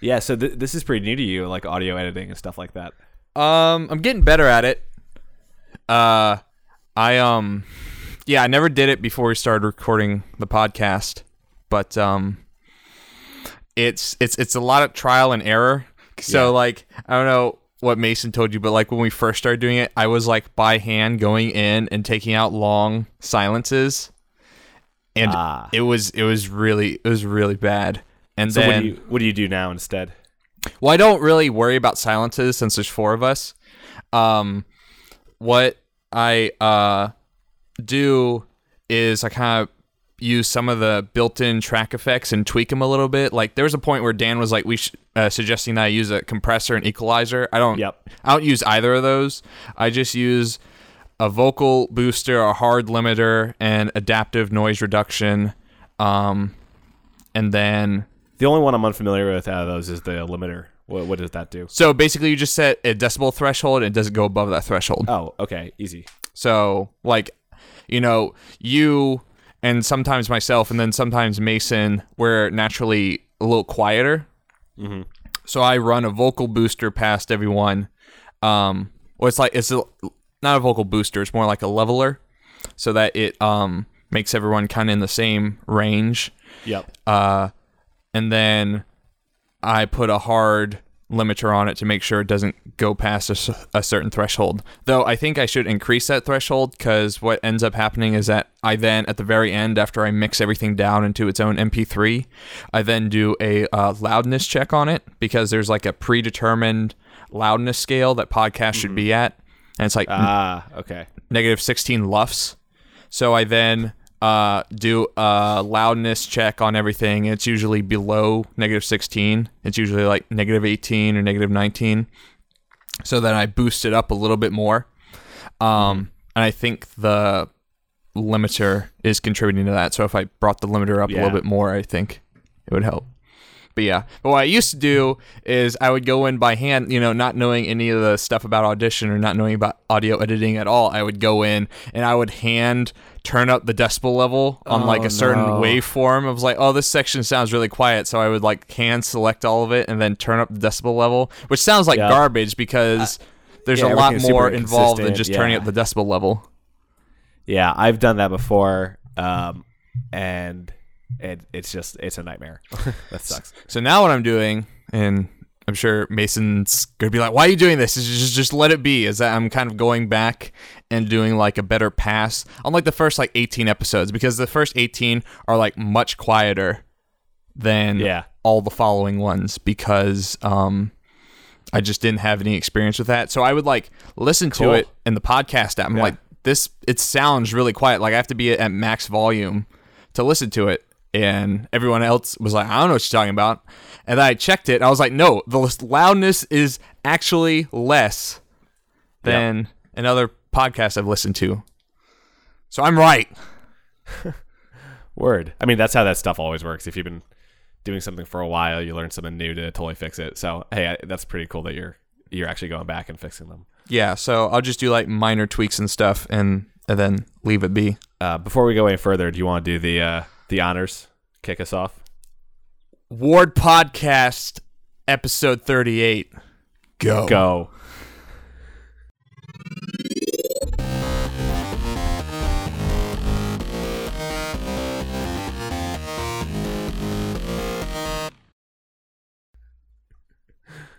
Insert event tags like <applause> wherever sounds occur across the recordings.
Yeah, so th- this is pretty new to you, like audio editing and stuff like that. Um, I'm getting better at it. Uh, I um, yeah, I never did it before we started recording the podcast, but um, it's it's it's a lot of trial and error. So Yeah. like, I don't know what Mason told you, but like when we first started doing it, I was like by hand going in and taking out long silences, and Ah. it was it was really it was really bad. And So then what do you what do you do now instead? well, I don't really worry about silences since there's four of us. Um, what I uh do is I kind of use some of the built-in track effects and tweak them a little bit. Like there was a point where Dan was like, "We sh- uh, suggesting that I use a compressor and equalizer." I don't. Yep. I don't use either of those. I just use a vocal booster, a hard limiter, and adaptive noise reduction. Um, and then The only one I'm unfamiliar with out of those is the limiter. What what does that do? So basically, you just set a decibel threshold and it doesn't go above that threshold. Oh, okay, easy. So, like, you know, you and sometimes myself and then sometimes Mason, we're naturally a little quieter. Mm-hmm. So I run a vocal booster past everyone. Um, well, it's like it's a, not a vocal booster; it's more like a leveler, so that it um makes everyone kind of in the same range Yep. uh, and then I put a hard limiter on it to make sure it doesn't go past a certain threshold. Though I think I should increase that threshold because what ends up happening is that I then, at the very end, after I mix everything down into its own MP3, I then do a uh, loudness check on it because there's like a predetermined loudness scale that podcast should be at. And it's like Ah, okay. negative 16 lufs. So I then uh, do a loudness check on everything. It's usually below negative 16. It's usually like negative 18 or negative 19. So then I boost it up a little bit more. Um, and I think the limiter is contributing to that. So if I brought the limiter up a little bit more, I think it would help. But yeah, but what I used to do is I would go in by hand, you know, not knowing any of the stuff about audition or not knowing about audio editing at all. I would go in and I would hand turn up the decibel level on like Oh, a certain no. waveform. I was like, oh, this section sounds really quiet, so I would like hand select all of it and then turn up the decibel level, which sounds like Yeah. garbage because there's yeah, a lot more involved than just turning up the decibel level. Yeah, I've done that before, um, and it, it's just it's a nightmare. <laughs> that sucks. So now what I'm doing, and I'm sure Mason's gonna be like, "Why are you doing this?" Is just just let it be. Is that I'm kind of going back and doing like a better pass on like the first like 18 episodes because the first 18 are like much quieter than Yeah. all the following ones because um I just didn't have any experience with that. So I would like listen Cool. to it in the podcast app. I'm Yeah. like, this it sounds really quiet. Like I have to be at max volume to listen to it. And everyone else was like, I don't know what you're talking about. And I checked it. And I was like, no, the loudness is actually less than another podcast I've listened to. So I'm right. <laughs> Word. I mean, that's how that stuff always works. If you've been doing something for a while, you learn something new to totally fix it. So hey, I, that's pretty cool that you're you're actually going back and fixing them. Yeah. So I'll just do like minor tweaks and stuff and, and then leave it be. Uh, before we go any further, do you want to do the uh, the honors? Kick us off. Ward Podcast, episode 38. Go. Go.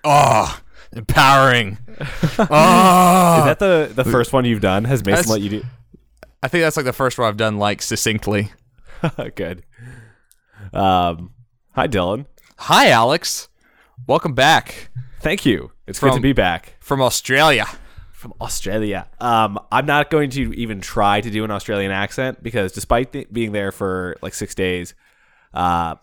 Oh, empowering. <laughs> Ah. Is oh. that the the first one you've done? Has Mason That's- let you do? I think that's like the first one I've done like succinctly. <laughs> Good. Um, hi, Dylan. Hi, Alex. Welcome back Thank you. It's good to be back from Australia. from Australia. Um, I'm not going to even try to do an Australian accent because despite th- being there for like six days, uh,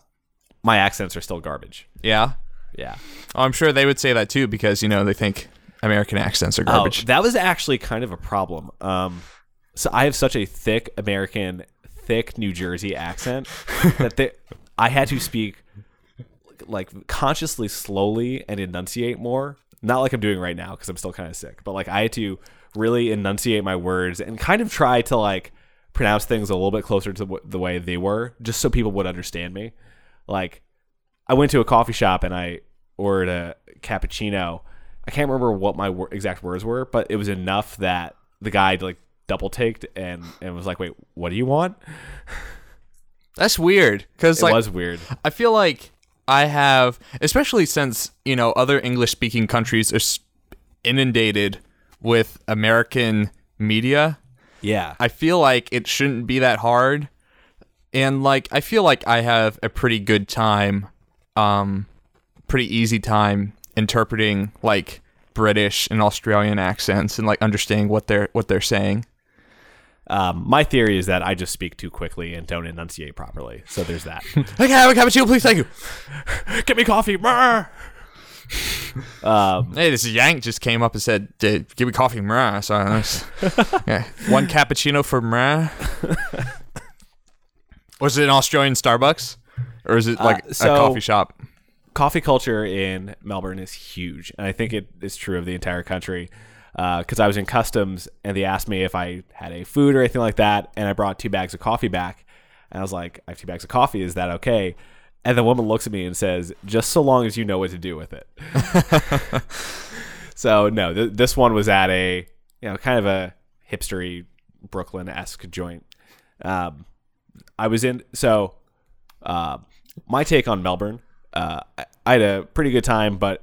my accents are still garbage. Yeah. Yeah. Oh, I'm sure they would say that too because, you know, they think American accents are garbage. Oh, that was actually kind of a problem. Um, so I have such a thick American, thick New Jersey accent that they, I had to speak like consciously slowly and enunciate more. Not like I'm doing right now because I'm still kind of sick, but like I had to really enunciate my words and kind of try to like pronounce things a little bit closer to the way they were, just so people would understand me. Like I went to a coffee shop and I ordered a cappuccino. I can't remember what my exact words were, but it was enough that the guy like double taked and and was like, "Wait, what do you want?" That's weird because It like was weird. I feel like I have, especially since you know other English speaking countries are inundated with American media. Yeah, I feel like it shouldn't be that hard, and like I feel like I have a pretty good time, um, pretty easy time interpreting like British and Australian accents and like understanding what they're what they're saying. Um, my theory is that I just speak too quickly and don't enunciate properly. So there's that. <laughs> I can have a cappuccino, please, thank you. Get me coffee. Brr. um, Hey, this is Yank just came up and said, "Give me coffee, mrah." So that's- <laughs> yeah, one cappuccino for mrah. Was it an Australian Starbucks, or is it like so- a coffee shop? coffee culture in Melbourne is huge, and I think it is true of the entire country. Because I was in customs, and they asked me if I had a food or anything like that, and I brought two bags of coffee back, and I was like, "I have two bags of coffee. Is that okay?" And the woman looks at me and says, "Just so long as you know what to do with it." <laughs> so no, th- this one was at a you know kind of a hipstery Brooklyn esque joint. Um, I was in so uh, my take on Melbourne. Uh, I had a pretty good time, but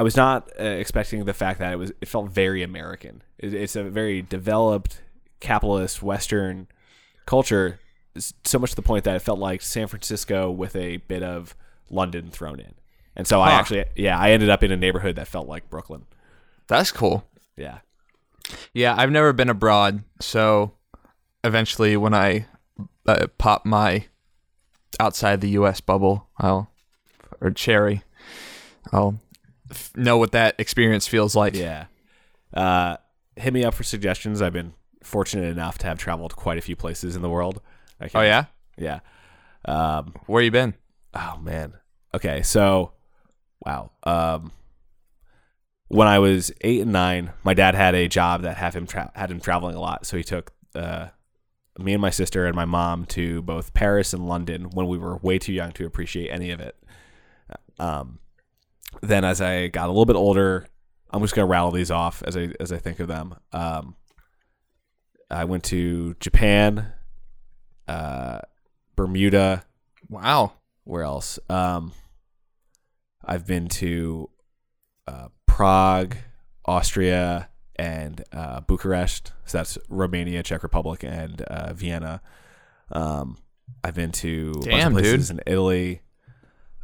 I was not uh, expecting the fact that it was. It felt very American. It, it's a very developed capitalist Western culture, so much to the point that it felt like San Francisco with a bit of London thrown in. And so I actually, yeah, I ended up in a neighborhood that felt like Brooklyn. That's cool. Yeah. Yeah, I've never been abroad, so eventually, when I uh, pop my outside the U.S. bubble, I'll or cherry, I'll f- know what that experience feels like. Yeah. Uh, hit me up for suggestions. I've been fortunate enough to have traveled quite a few places in the world. Oh yeah, Yeah. Um, where you been? oh man. Okay, so wow. Um, when I was eight and nine, my dad had a job that had him tra- had him traveling a lot. So he took uh, me and my sister and my mom to both Paris and London when we were way too young to appreciate any of it. Um, then as I got a little bit older, I'm just gonna rattle these off as I as I think of them. Um, I went to Japan, uh, Bermuda. Wow. Where else? Um, I've been to uh, Prague, Austria, and uh, Bucharest. So that's Romania, Czech Republic, and uh, Vienna. Um, I've been to Damn, places in Italy.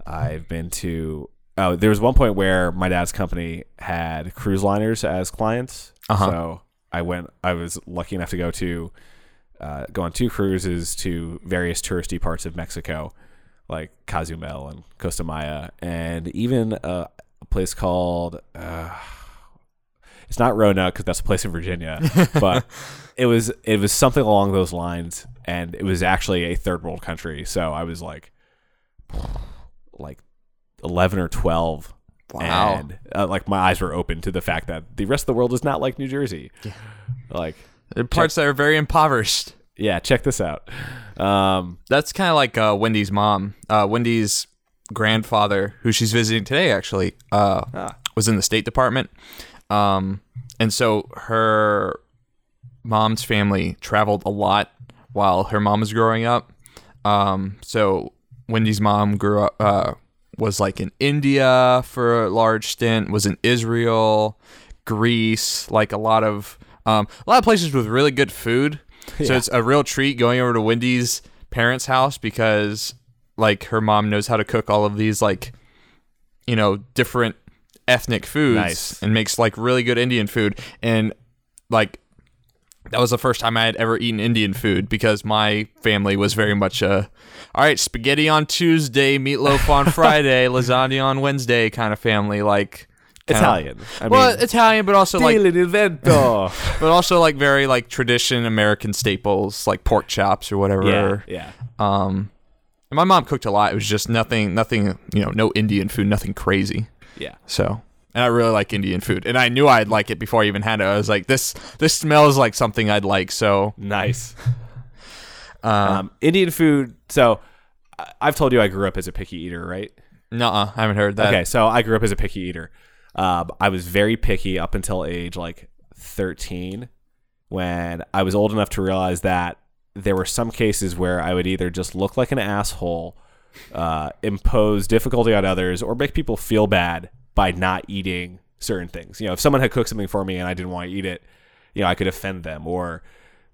I've been to. Oh, there was one point where my dad's company had cruise liners as clients. Uh-huh. So I went. I was lucky enough to go to uh, go on two cruises to various touristy parts of Mexico, like Cozumel and Costa Maya, and even uh, a place called. Uh, it's not Roanoke because that's a place in Virginia, <laughs> but it was it was something along those lines, and it was actually a third world country. So I was like, <sighs> like eleven or twelve. Wow. And uh, like my eyes were open to the fact that the rest of the world is not like New Jersey. Yeah. Like, There are parts that are very impoverished. yeah, check this out. Um, That's kind of like uh, Wendy's mom. Uh, Wendy's grandfather, who she's visiting today, actually, uh, Ah. was in the State Department. Um, and so her mom's family traveled a lot while her mom was growing up. Um, so Wendy's mom grew up, uh, was like in India for a large stint, was in Israel, Greece, like a lot of um, a lot of places with really good food. So it's a real treat going over to Wendy's parents' house because like her mom knows how to cook all of these like you know different ethnic foods Nice. and makes like really good Indian food and like that was the first time I had ever eaten Indian food because my family was very much a all right spaghetti on Tuesday, meatloaf on <laughs> Friday, lasagna on Wednesday kind of family like Italian. I well, mean, Italian, but also like, <laughs> but also like very like tradition American staples like pork chops or whatever. yeah, yeah. Um, and my mom cooked a lot. It was just nothing, nothing, you know, no Indian food, nothing crazy. Yeah. So, and I really like Indian food, and I knew I'd like it before I even had it. I was like, this, this smells like something I'd like. So, Nice. <laughs> uh, Um, Indian food. So I've told you I grew up as a picky eater, right? Nuh-uh, I haven't heard that. Okay, so I grew up as a picky eater. Um, I was very picky up until age like 13 when I was old enough to realize that there were some cases where I would either just look like an asshole, uh, impose difficulty on others, or make people feel bad by not eating certain things. You know, if someone had cooked something for me and I didn't want to eat it, you know, I could offend them or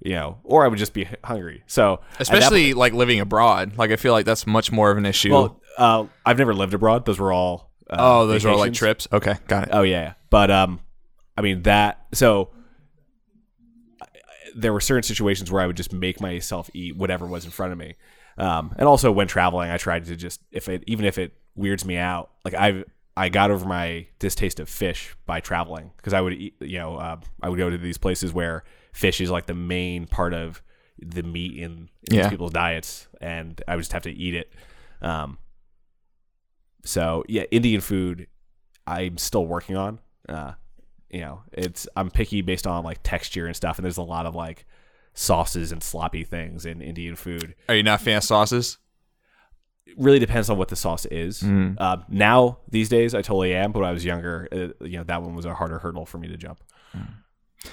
you know, or I would just be hungry. So, Especially like living abroad. Like I feel like that's much more of an issue. Well, uh, I've never lived abroad. Those were all. Uh, oh, those were all like trips. Okay, got it. Oh yeah, but um, I mean that. So I- there were certain situations where I would just make myself eat whatever was in front of me. Um, and also when traveling, I tried to just if it even if it weirds me out, like I I got over my distaste of fish by traveling because I would eat, you know, uh, I would go to these places where fish is like the main part of the meat in, in Yeah. these people's diets, and I would just have to eat it. Um, so yeah, Indian food, I'm still working on. Uh, you know, it's I'm picky based on like texture and stuff, and there's a lot of like sauces and sloppy things in Indian food. Are you not a fan of sauces? Really depends on what the sauce is. Mm. Um, now these days, I totally am, but when I was younger, uh, you know, that one was a harder hurdle for me to jump.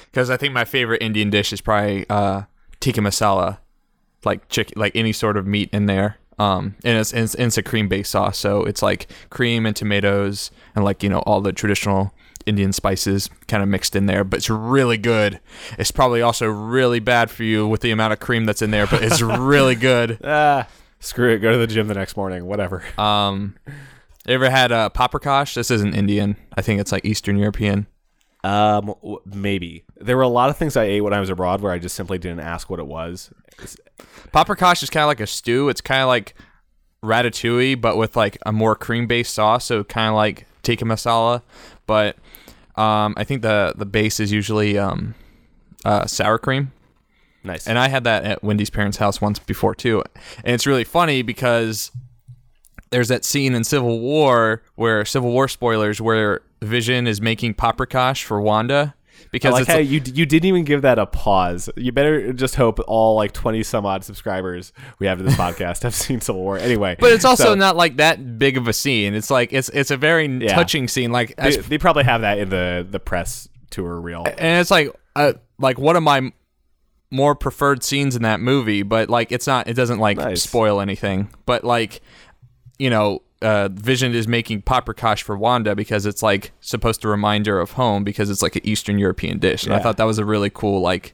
Because I think my favorite Indian dish is probably uh, tikka masala, like chicken, like any sort of meat in there. Um, and it's, it's it's a cream based sauce, so it's like cream and tomatoes and like you know all the traditional Indian spices kind of mixed in there. But it's really good. It's probably also really bad for you with the amount of cream that's in there, but it's <laughs> really good. Ah, screw it. Go to the gym the next morning. Whatever. <laughs> Um, ever had uh, paprikash? This isn't Indian. I think it's like Eastern European. Um, w- maybe there were a lot of things I ate when I was abroad where I just simply didn't ask what it was. It's- Paprikash is kind of like a stew. It's kind of like ratatouille, but with like a more cream based sauce. So kind of like tikka masala, but um, I think the the base is usually um, uh, sour cream. Nice. And I had that at Wendy's parents' house once before too. And it's really funny because there's that scene in Civil War where Civil War spoilers where Vision is making paprikash for Wanda I because like it's how you you didn't even give that a pause. You better just hope all like twenty some odd subscribers we have to this podcast have <laughs> seen Civil War. Anyway, but it's also so not like that big of a scene. It's like it's it's a very Yeah. touching scene. Like as They, they probably have that in the the press tour reel. and it's like uh, like one of my more preferred scenes in that movie but like it's not it doesn't like Nice. spoil anything but like you know uh, Vision is making paprikash for Wanda because it's like supposed to remind her of home because it's like an Eastern European dish and I thought that was a really cool like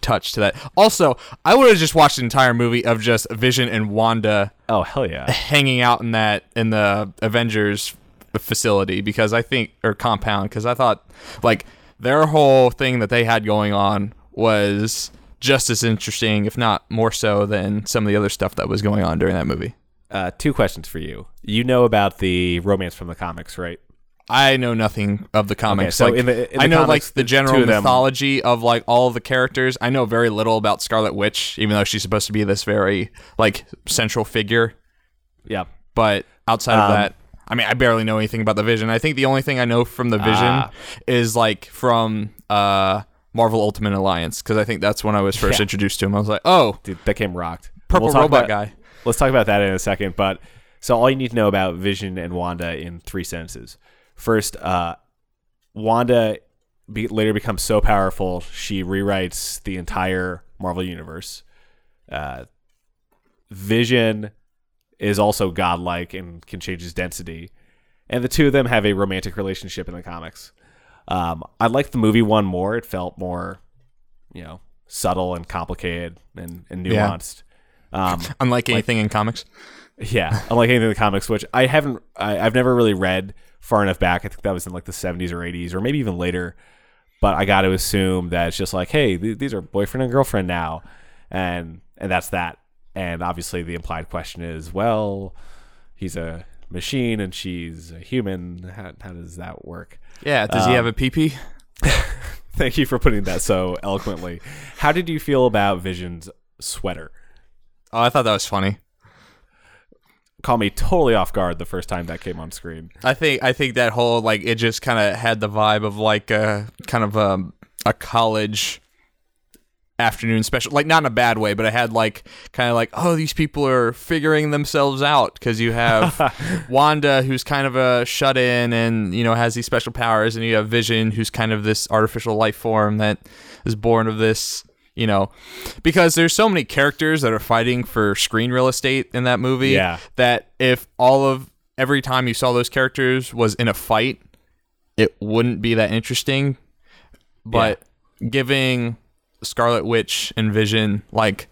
touch to that also I would have just watched an entire movie of just Vision and Wanda Oh hell yeah! hanging out in that in the Avengers facility because I think or compound because I thought like their whole thing that they had going on was just as interesting, if not more so, than some of the other stuff that was going on during that movie. Uh, two questions for you. You know about the romance from the comics, right? I know nothing of the comics. so like, in the- in I know comics, like the the general of mythology of like all of the characters. I know very little about Scarlet Witch, even though she's supposed to be this very like central figure. Yeah. But outside of Um, that, I mean, I barely know anything about the Vision. I think the only thing I know from the Vision Ah. is like from uh, Marvel Ultimate Alliance because I think that's when I was first Yeah. introduced to him. I was like, oh, Dude, that game rocked. purple We'll robot about- guy. Let's talk about that in a second. But so all you need to know about Vision and Wanda in three sentences. First, uh, Wanda be, later becomes so powerful she rewrites the entire Marvel universe. Uh, Vision is also godlike and can change his density, and the two of them have a romantic relationship in the comics. Um, I liked the movie one more. It felt more, you know, subtle and complicated and, and Yeah. nuanced. Um, <laughs> Unlike anything in comics. yeah, unlike anything in the comics, which I haven't, I, I've never really read far enough back. I think that was in like the 70s or 80s or maybe even later. But I got to assume that it's just like, hey, th- these are boyfriend and girlfriend now, and and that's that. And obviously, the implied question is, well, he's a machine and she's a human. How, how does that work? Yeah. Does he Um, have a PP? <laughs> Thank you for putting that so eloquently. How did you feel about Vision's sweater? Oh, I thought that was funny. Caught me totally off guard the first time that came on screen. I think I think that whole like it just kind of had the vibe of like a kind of a, a college afternoon special like not in a bad way but i had like kind of like oh these people are figuring themselves out because you have <laughs> wanda who's kind of a shut-in and you know has these special powers and you have vision who's kind of this artificial life form that is born of this you know. Because there's so many characters that are fighting for screen real estate in that movie Yeah. that if all of every time you saw those characters was in a fight it wouldn't be that interesting. But giving Scarlet Witch and Vision like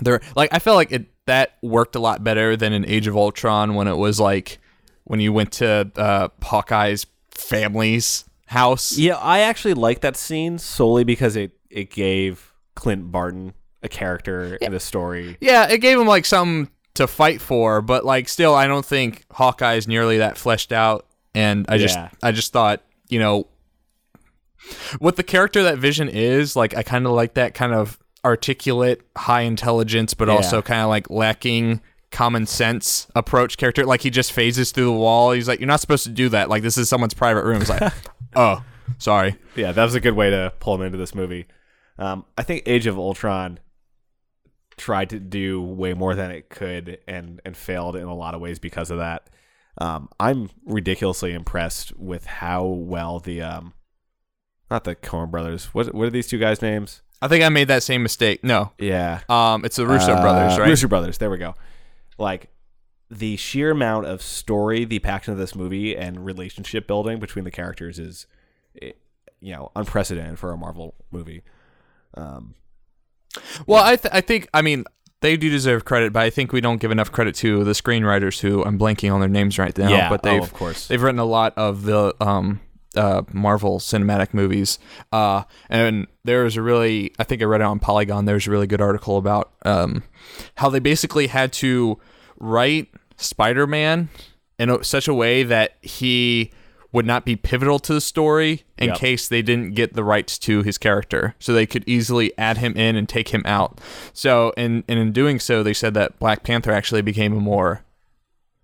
they're like I felt like it that worked a lot better than in Age of Ultron when it was like when you went to uh, Hawkeye's family's house. Yeah, I actually like that scene solely because it it gave Clint Barton a character in the story. Yeah, it gave him like something to fight for, but like still I don't think Hawkeye is nearly that fleshed out and I just I just thought, you know, what the character that Vision is, like I kind of like that kind of articulate, high intelligence but also kind of like lacking common sense approach character like he just phases through the wall. He's like you're not supposed to do that. Like this is someone's private room. It's like, <laughs> "Oh, sorry." Yeah, that was a good way to pull him into this movie. Um, I think Age of Ultron tried to do way more than it could and and failed in a lot of ways because of that. Um, I'm ridiculously impressed with how well the um, not the Coen brothers. What what are these two guys' names? I think I made that same mistake. No. Yeah, Um it's the Russo Uh, brothers, right? Russo brothers. There we go. Like the sheer amount of story the passion of this movie and relationship building between the characters is, eh, you know, unprecedented for a Marvel movie. Um, Well, I th- I think I mean they do deserve credit, but I think we don't give enough credit to the screenwriters who I'm blanking on their names right now. Yeah, but oh, they've of course. they've written a lot of the um uh Marvel cinematic movies. Uh, and there was a really I think I read it on Polygon. There was a really good article about um how they basically had to write Spider-Man in a, such a way that he would not be pivotal to the story in Yep. case they didn't get the rights to his character. So they could easily add him in and take him out. So in and in doing so, they said that Black Panther actually became a more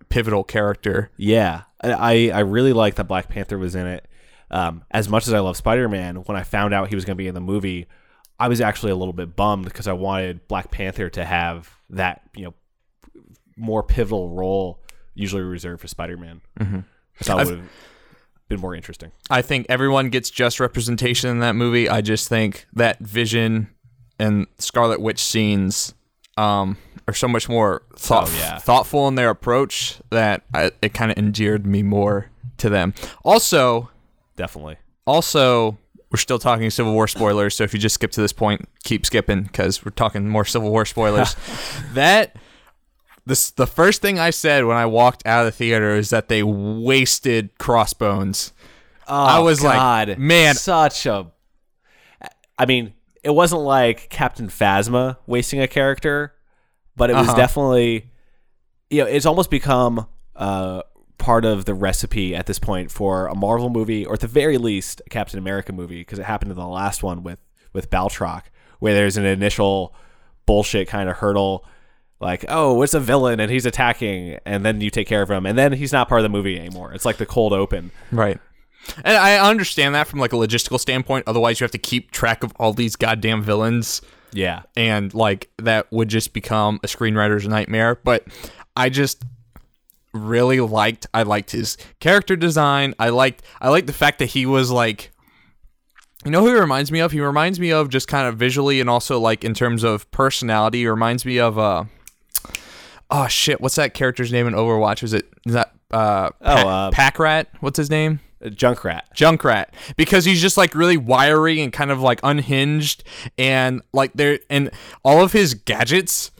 pivotal character. Yeah, I I really like that Black Panther was in it. Um, as much as I love Spider Man, when I found out he was going to be in the movie, I was actually a little bit bummed because I wanted Black Panther to have that you know more pivotal role usually reserved for Spider Man. Mm-hmm. I thought it would have been more interesting. I think everyone gets just representation in that movie. I just think that Vision and Scarlet Witch scenes um, are so much more thought- Oh, yeah. thoughtful in their approach that I, it kind of endeared me more to them. Also, Definitely. also, we're still talking Civil War spoilers, so if you just skip to this point, keep skipping because we're talking more Civil War spoilers. <laughs> that this the first thing I said when I walked out of the theater is that they wasted Crossbones. I was like, man. Oh, such a. I mean, it wasn't like Captain Phasma wasting a character, but it was Uh-huh. definitely, you know, it's almost become uh, part of the recipe at this point for a Marvel movie, or at the very least, a Captain America movie, because it happened in the last one with with Batroc, where there's an initial bullshit kind of hurdle. Like, oh, it's a villain and he's attacking, and then you take care of him, and then he's not part of the movie anymore. It's like the cold open. Right. And I understand that from like a logistical standpoint. Otherwise, you have to keep track of all these goddamn villains, Yeah. and like that would just become a screenwriter's nightmare. But I just really liked. I liked his character design. I liked. I liked the fact that he was like. You know who he reminds me of? He reminds me of just kind of visually and also like in terms of personality. He reminds me of uh oh shit, what's that character's name in Overwatch? Was it is that uh, Oh, uh, Pack Rat? What's his name? Junkrat. Junkrat because he's just like really wiry and kind of like unhinged and like there and all of his gadgets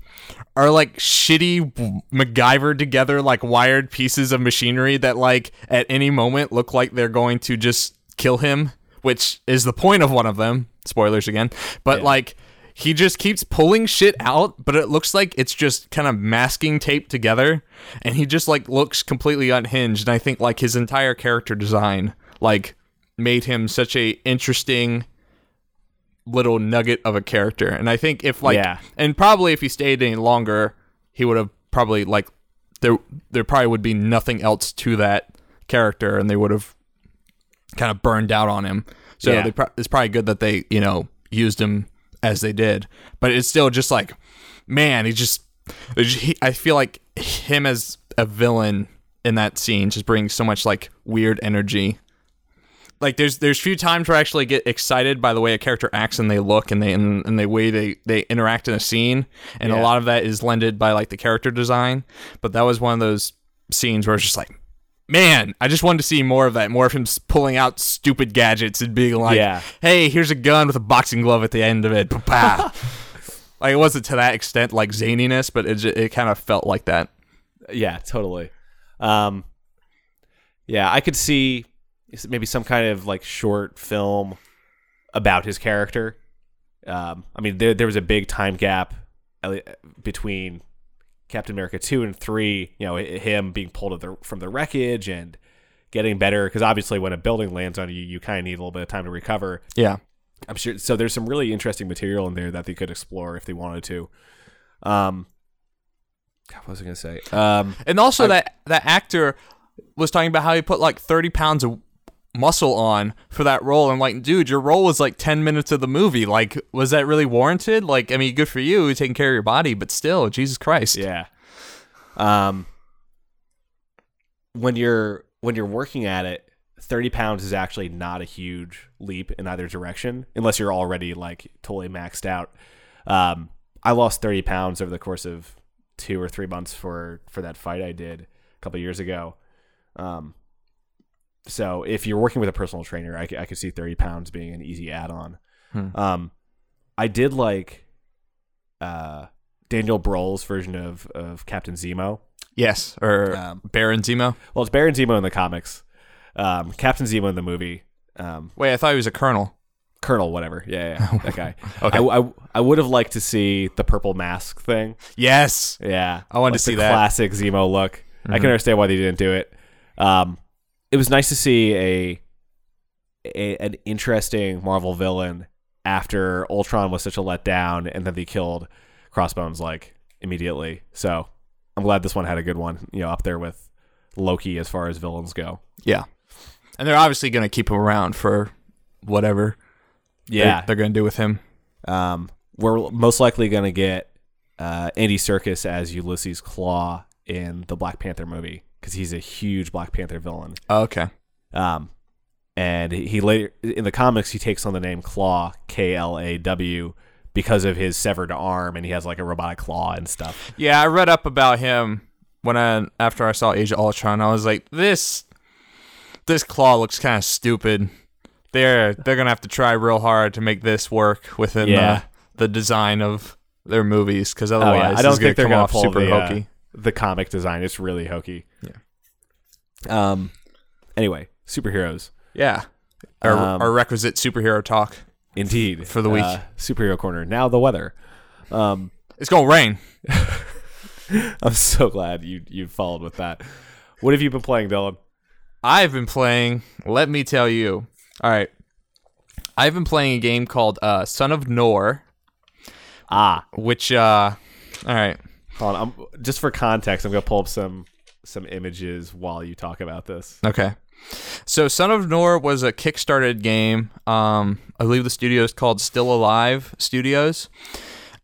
are like shitty MacGyver together like wired pieces of machinery that like at any moment look like they're going to just kill him, which is the point of one of them. Spoilers again. But Yeah. like he just keeps pulling shit out, but it looks like it's just kind of masking tape together, and he just like looks completely unhinged. And I think like his entire character design like made him such a interesting little nugget of a character. And I think if like Yeah. and probably if he stayed any longer, he would have probably like there there probably would be nothing else to that character, and they would have kind of burned out on him. So Yeah. they pro- it's probably good that they you know used him as they did, but it's still just like, man, he just. He, I feel like him as a villain in that scene just brings so much like weird energy. Like there's there's few times where I actually get excited by the way a character acts and they look and they and, and the way they they interact in a scene, and a lot of that is lended by like the character design. But that was one of those scenes where it's just like, man, I just wanted to see more of that, more of him pulling out stupid gadgets and being like, Yeah. hey, here's a gun with a boxing glove at the end of it. <laughs> Like it wasn't to that extent like zaniness, but it ju- it kind of felt like that. Yeah, totally. Um, yeah, I could see maybe some kind of like short film about his character. Um, I mean, there there was a big time gap between Captain America two and three. You know, him being pulled of the, from the wreckage and getting better because obviously when a building lands on you, you kind of need a little bit of time to recover. Yeah. I'm sure. So there's some really interesting material in there that they could explore if they wanted to. Um, God, what was I gonna say? Um, And also that that actor was talking about how he put like 30 pounds of muscle on for that role. I'm like, dude, your role was like 10 minutes of the movie. Like, was that really warranted? Like, I mean, good for you taking care of your body, but still, Jesus Christ. Yeah. Um when you're when you're working at it, 30 pounds is actually not a huge leap in either direction unless you're already like totally maxed out. Um I lost 30 pounds over the course of 2 or 3 months for for that fight I did a couple years ago. Um so if you're working with a personal trainer, I could see 30 pounds being an easy add-on. Hmm. Um I did like uh Daniel Brühl's version of of Captain Zemo. Yes. Or Um, Baron Zemo. Well, it's Baron Zemo in the comics. Um, Captain Zemo in the movie. Um, Wait, I thought he was a colonel. Colonel, whatever. Yeah, yeah, that guy. <laughs> Okay. I, I, I would have liked to see the purple mask thing. Yes. Yeah, I wanted to see the that. Mm-hmm. classic Zemo look. I can understand why they didn't do it. Um, it was nice to see a, a an interesting Marvel villain after Ultron was such a letdown, and then they killed Crossbones like immediately. So I'm glad this one had a good one. You know, up there with Loki as far as villains go. Yeah. And they're obviously going to keep him around for whatever Yeah, they're, they're going to do with him. Um, we're most likely going to get uh, Andy Serkis as Ulysses Klaue in the Black Panther movie because he's a huge Black Panther villain. Oh, okay. Um, and he later in the comics he takes on the name Klaw K L A W because of his severed arm and he has like a robotic claw and stuff. Yeah, I read up about him when I after I saw Age of Ultron. I was like, this this claw looks kind of stupid. They're they're gonna have to try real hard to make this work within Yeah. the, the design of their movies because Oh otherwise, yeah, I don't gonna think they're going off to pull super the, uh, hokey. The comic design. It's really hokey. Yeah. Um. Anyway, superheroes. yeah, our, um, our requisite superhero talk. Indeed. For the week. Uh, superhero corner. Now the weather. Um. It's gonna rain. <laughs> I'm so glad you you followed with that. What have you been playing, Dylan? I've been playing. Let me tell you. All right, I've been playing a game called uh, Son of Nor, Ah, which uh, all right. Hold on. I'm, just for context, I'm gonna pull up some some images while you talk about this. Okay. So Son of Nor was a kickstarted game. Um, I believe the studio is called Still Alive Studios.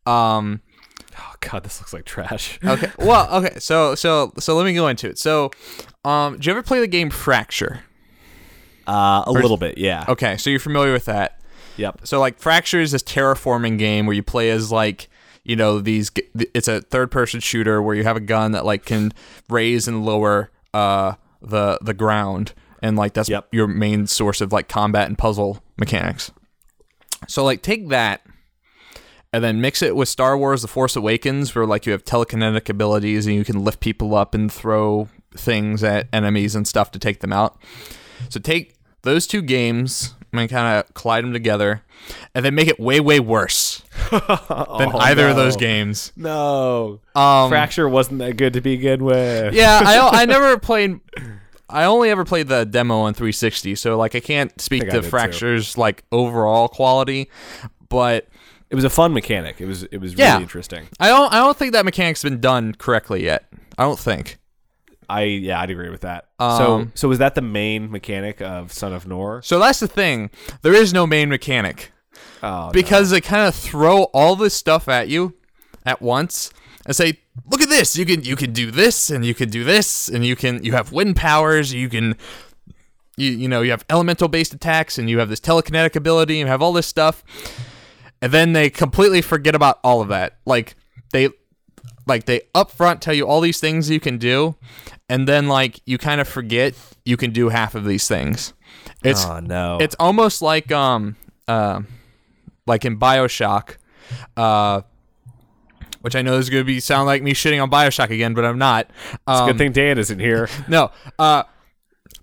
Um, Oh God, this looks like trash. okay. <laughs> Well, okay. So so so let me go into it. So, um, did you ever play the game Fracture? Uh, a little bit, yeah. Okay, so you're familiar with that. Yep. So like Fracture is this terraforming game where you play as like you know these it's a third person shooter where you have a gun that like can raise and lower uh the the ground and like that's Yep. your main source of like combat and puzzle mechanics. So like take that and then mix it with Star Wars: The Force Awakens, where like you have telekinetic abilities and you can lift people up and throw things at enemies and stuff to take them out. So take those two games and kind of collide them together, and then make it way way worse <laughs> than Oh, either of those games. No. Um, Fracture wasn't that good to begin with. yeah, I I <laughs> never played. I only ever played the demo on 360, so like I can't speak I to did, too. Fracture's like overall quality, but It was a fun mechanic. It was it was Yeah. really interesting. I don't I don't think that mechanic's been done correctly yet. I don't think. I yeah, I'd agree with that. Um, so so was that the main mechanic of Son of Nor? So that's the thing. There is no main mechanic. Oh, no. because they kind of throw all this stuff at you at once and say, "Look at this! You can you can do this, and you can do this, and you can you have wind powers. You can you you know you have elemental based attacks, and you have this telekinetic ability, and you have all this stuff." And then they completely forget about all of that. Like they like they upfront tell you all these things you can do, and then like you kind of forget you can do half of these things. It's oh no. it's almost like um uh, like in Bioshock, uh, which I know is going to be sound like me shitting on Bioshock again, but I'm not. Um, it's a Good thing Dan isn't here. <laughs> no, uh,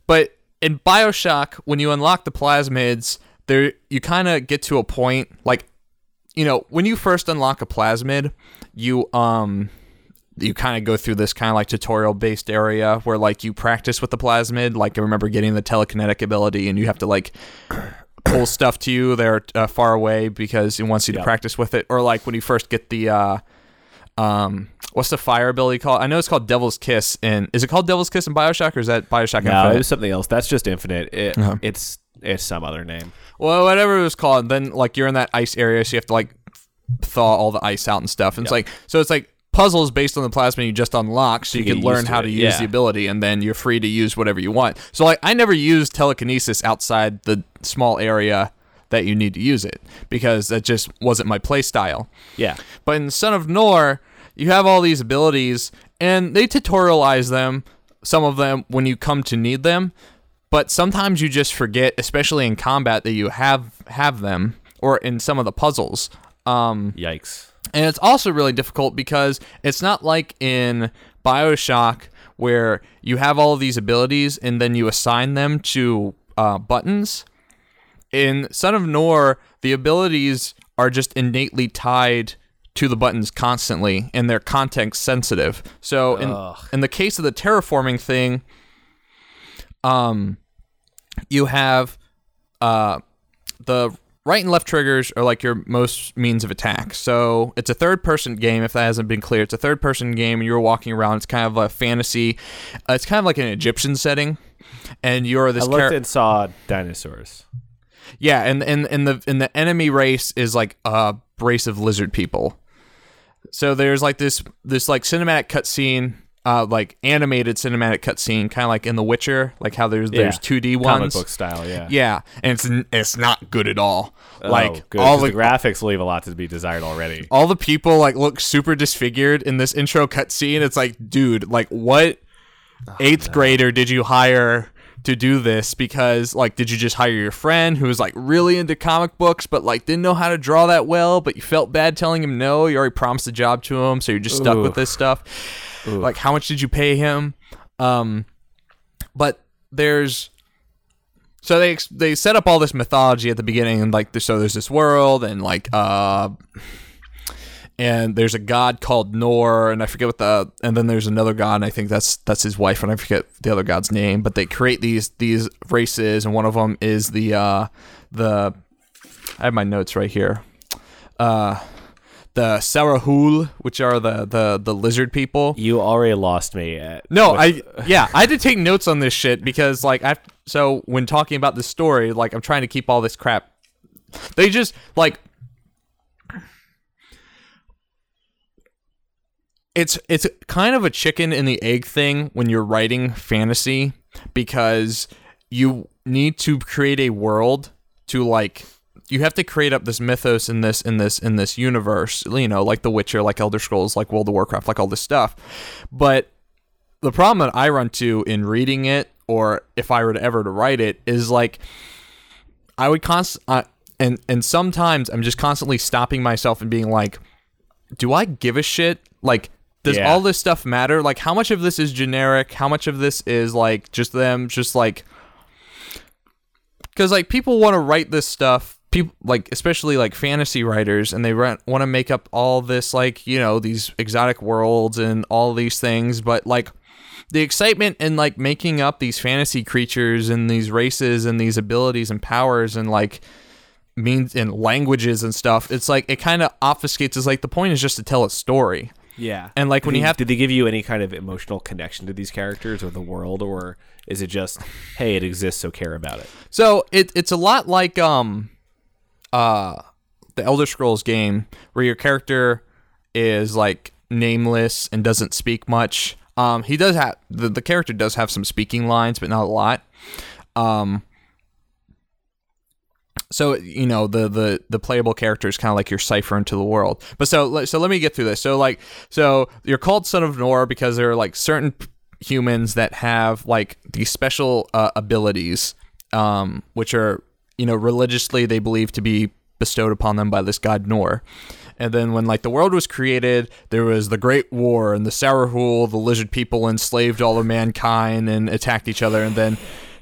but in Bioshock, when you unlock the plasmids, there you kind of get to a point like, you know, when you first unlock a plasmid, you um you kind of go through this kind of like tutorial based area where like you practice with the plasmid like i remember getting the telekinetic ability and you have to like <coughs> pull stuff to you they're uh, far away because it wants you to Yep. practice with it or like when you first get the uh um what's the fire ability called i know it's called devil's kiss and is it called devil's kiss in bioshock or is that bioshock No, Infinite? it was something else. That's just infinite. It, Uh-huh. It's it's some other name. well whatever it was called then like you're in that ice area so you have to like thaw all the ice out and stuff and it's like so it's like puzzles based on the plasma you just unlock so you, You can learn to how it, to use yeah. the ability and then you're free to use whatever you want so like i never used telekinesis outside the small area that you need to use it because that just wasn't my play style Yeah. but in Son of Nor, you have all these abilities, and they tutorialize them, some of them, when you come to need them. But sometimes you just forget, especially in combat, that you have have them, or in some of the puzzles. Um, Yikes. And it's also really difficult because it's not like in Bioshock where you have all of these abilities and then you assign them to uh, buttons. In Son of Nor, the abilities are just innately tied to the buttons constantly and they're context sensitive. So in Ugh. in the case of the terraforming thing, um you have uh the right and left triggers are like your most means of attack. So it's a third person game. If that hasn't been clear, it's a third person game, and you're walking around. It's kind of a fantasy. Uh, it's kind of like an Egyptian setting, and you're this. I looked character. and saw dinosaurs. Yeah, and and and the and the enemy race is like a race of lizard people. So there's like this this like cinematic cutscene, uh, like animated cinematic cutscene, kind of like in The Witcher, like how there's there's 2D ones, Comic book style, yeah. Yeah, and it's it's not good at all. Oh, like good, all the, the graphics leave a lot to be desired already. all the people like look super disfigured in this intro cutscene. It's like, dude, like what Oh, eighth grader did you hire to do this? Because like, did you just hire your friend who was like really into comic books, but like didn't know how to draw that well, but you felt bad telling him no? You already promised a job to him, so you're just stuck with this stuff. Like, how much did you pay him? Um, but there's so they they set up all this mythology at the beginning and like so there's this world and like uh and there's a god called Nor and I forget what the and then there's another god and I think that's that's his wife and I forget the other god's name but they create these these races and one of them is the uh the I have my notes right here uh the Sarahul which are the the the lizard people You already lost me at no, with- I yeah, I had to take notes on this shit because like I so when talking about the story, like I'm trying to keep all this crap. They just like it's it's kind of a chicken and the egg thing when you're writing fantasy because you need to create a world to like you have to create up this mythos in this in this in this universe you know like the witcher like elder scrolls like world of warcraft like all this stuff. But the problem that i run to in reading it or if i were to ever to write it is like i would const uh, and and sometimes i'm just constantly stopping myself and being like do i give a shit? Like does Yeah. all this stuff matter? Like how much of this is generic? How much of this is like just them just like because like people want to write this stuff people like especially like fantasy writers and they want to make up all this like you know these exotic worlds and all these things but like the excitement in like making up these fantasy creatures and these races and these abilities and powers and like means and languages and stuff it's like it kind of obfuscates it's like the point is just to tell a story yeah. and, like, when Did you have- did they give you any kind of emotional connection to these characters or the world, or is it just hey, it exists, so care about it? So it it's a lot like um uh the Elder Scrolls game where your character is like nameless and doesn't speak much. Um, he does have the, the character does have some speaking lines, but not a lot. Um, so you know the the the playable character is kind of like your cipher into the world. But so so let me get through this. So like so you're called Son of Nor because there are like certain humans that have like these special uh, abilities, um, which are you know religiously they believe to be bestowed upon them by this god Nor. And then when like the world was created, there was the Great War and the Sarahul, the lizard people enslaved all of mankind and attacked each other, and then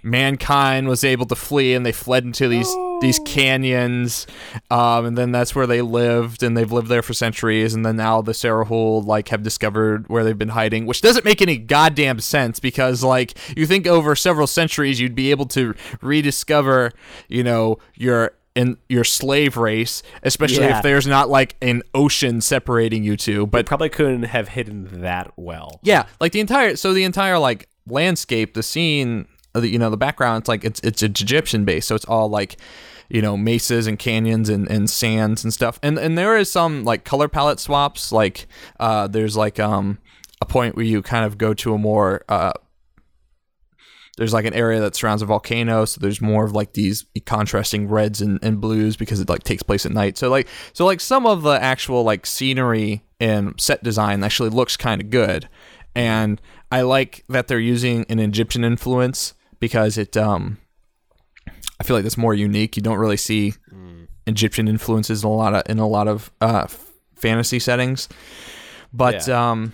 mankind was able to flee and they fled into these these canyons um, and then that's where they lived and they've lived there for centuries and then now the Sarahul like have discovered where they've been hiding which doesn't make any goddamn sense because like you think over several centuries you'd be able to rediscover you know your in your slave race especially Yeah. if there's not like an ocean separating you two but Probably couldn't have hidden that well. yeah, like the entire so the entire like landscape, the scene, you know, the background. It's like it's it's Egyptian based, so it's all like you know mesas and canyons and, and sands and stuff. And and there is some like color palette swaps. Like uh, there's like um a point where you kind of go to a more uh. There's like an area that surrounds a volcano, so there's more of like these contrasting reds and, and blues because it like takes place at night. So like so like some of the actual like scenery and set design actually looks kind of good and I like that they're using an Egyptian influence because it um I feel like that's more unique. You don't really see Egyptian influences in a lot of in a lot of uh, fantasy settings, but Yeah. um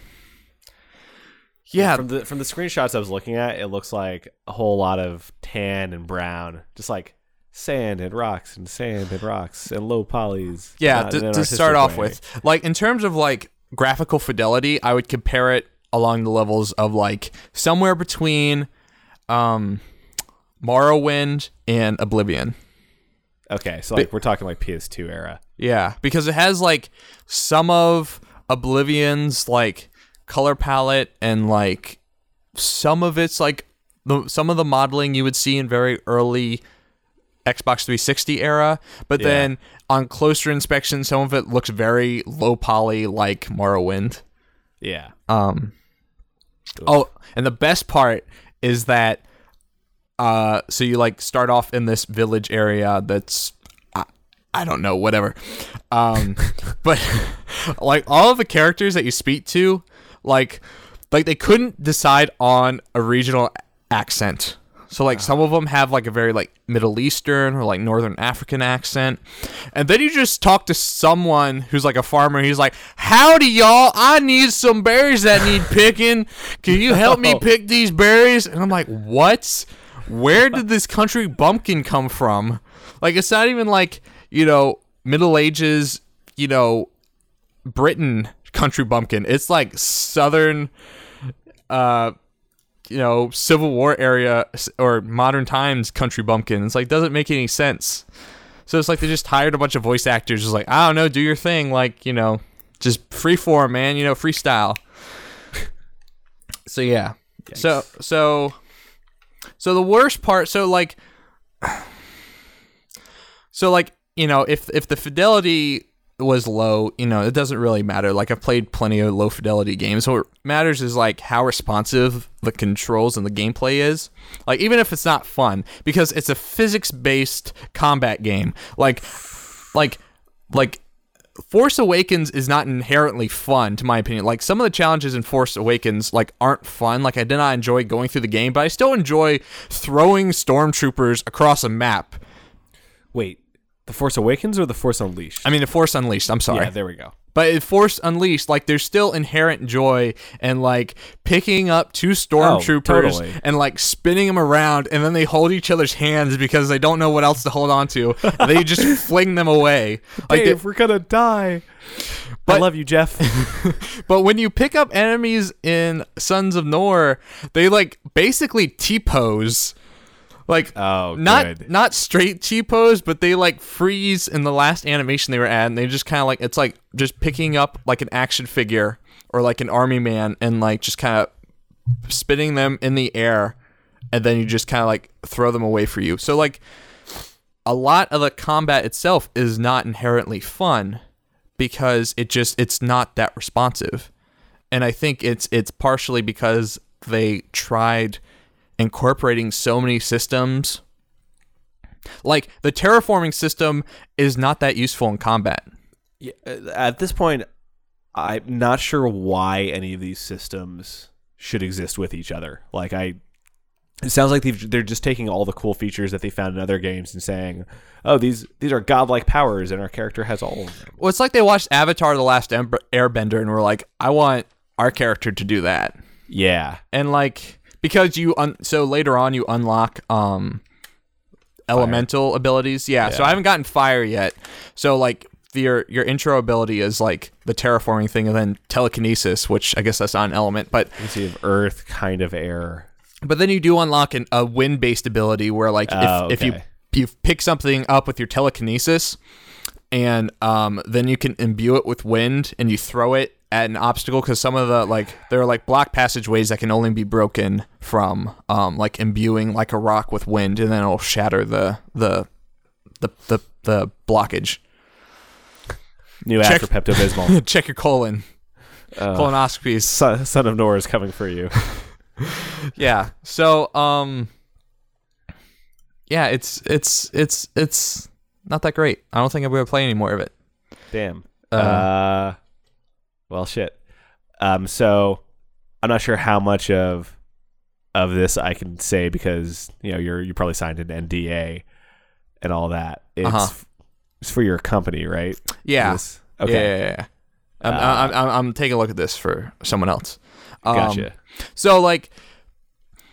yeah, From the from the screenshots I was looking at, it looks like a whole lot of tan and brown, just like sand and rocks and sand and rocks and low polys. yeah. To, to start off way. with, like in terms of like graphical fidelity, I would compare it along the levels of like somewhere between um Morrowind and Oblivion. Okay, so like we're talking like PS2 era. Yeah, because it has like some of Oblivion's like color palette and like some of it's like the some of the modeling you would see in very early Xbox 360 era, but Yeah. then on closer inspection some of it looks very low poly like Morrowind. Yeah. Um Oh, and the best part is that uh so you like start off in this village area that's I, don't know, whatever. Um <laughs> but <laughs> like all of the characters that you speak to, like like they couldn't decide on a regional accent. So like some of them have like a very like Middle Eastern or like Northern African accent. And then you just talk to someone who's like a farmer. He's like, "Howdy y'all, I need some berries that need <laughs> picking. Can you help me pick these berries?" And I'm like, "What? Where did this country bumpkin come from?" Like it's not even like, you know, Middle Ages, you know, Britain country bumpkin. It's like southern uh you know, Civil War area or modern times country bumpkin. It's like doesn't make any sense. So it's like they just hired a bunch of voice actors, just like I don't know, do your thing, like you know, just freeform, man, you know, freestyle. <laughs> so yeah, so so so the worst part, so like, <sighs> so like you know, if if the fidelity was low, you know, it doesn't really matter. Like I've played plenty of low fidelity games. What matters is like how responsive the controls and the gameplay is. Like even if it's not fun, because it's a physics based combat game. Like like like Force Awakens is not inherently fun, to my opinion. Like some of the challenges in Force Awakens, like aren't fun. Like I did not enjoy going through the game, but I still enjoy throwing stormtroopers across a map. Wait, The Force Awakens or The Force Unleashed? I mean, the Force Unleashed. I'm sorry. yeah, there we go. But in Force Unleashed, like there's still inherent joy and like picking up two stormtroopers oh, totally. and like spinning them around, and then they hold each other's hands because they don't know what else to hold on to. <laughs> they just fling them away. Like, Dave, they- we're gonna die. But- I love you, Jeff. <laughs> <laughs> but when you pick up enemies in Sons of Nor, they like basically T pose. Like Oh, not good. not straight pose, but they like freeze in the last animation they were at, and they just kind of like it's like just picking up like an action figure or like an army man and like just kind of spinning them in the air, and then you just kind of like throw them away for you. So like a lot of the combat itself is not inherently fun because it just it's not that responsive. And I think it's it's partially because they tried incorporating so many systems. Like the terraforming system is not that useful in combat. Yeah, at this point, I'm not sure why any of these systems should exist with each other. Like I, it sounds like they're just taking all the cool features that they found in other games and saying, "Oh, these these are godlike powers, and our character has all of them." Well, it's like they watched Avatar: The Last Airbender and were like, "I want our character to do that." Yeah, and like because you un- so later on you unlock um elemental abilities. Yeah, so I haven't gotten fire yet. So like your your intro ability is like the terraforming thing, and then telekinesis, which I guess that's not an element, but you see of Earth, kind of air. but then you do unlock an, a wind based ability where like Oh, if, if you you pick something up with your telekinesis, and um then you can imbue it with wind, and you throw it at an obstacle because some of the like there are like block passageways that can only be broken from um like imbuing like a rock with wind, and then it'll shatter the the the the, the blockage. New Check- after Pepto Bismol. <laughs> Check your colon. Colonoscopies. son, son of Nora is coming for you. <laughs> yeah so um yeah it's it's it's it's not that great i don't think i'm gonna play any more of it Damn. Uh, Uh, well, shit. Um, so I'm not sure how much of of this I can say because you know you're you probably signed an NDA and all that. It's Uh-huh. it's for your company, right? yeah This- yeah, Okay. yeah, yeah, yeah. I'm, Uh, I'm, I'm, I'm taking a look at this for someone else um, Gotcha. so like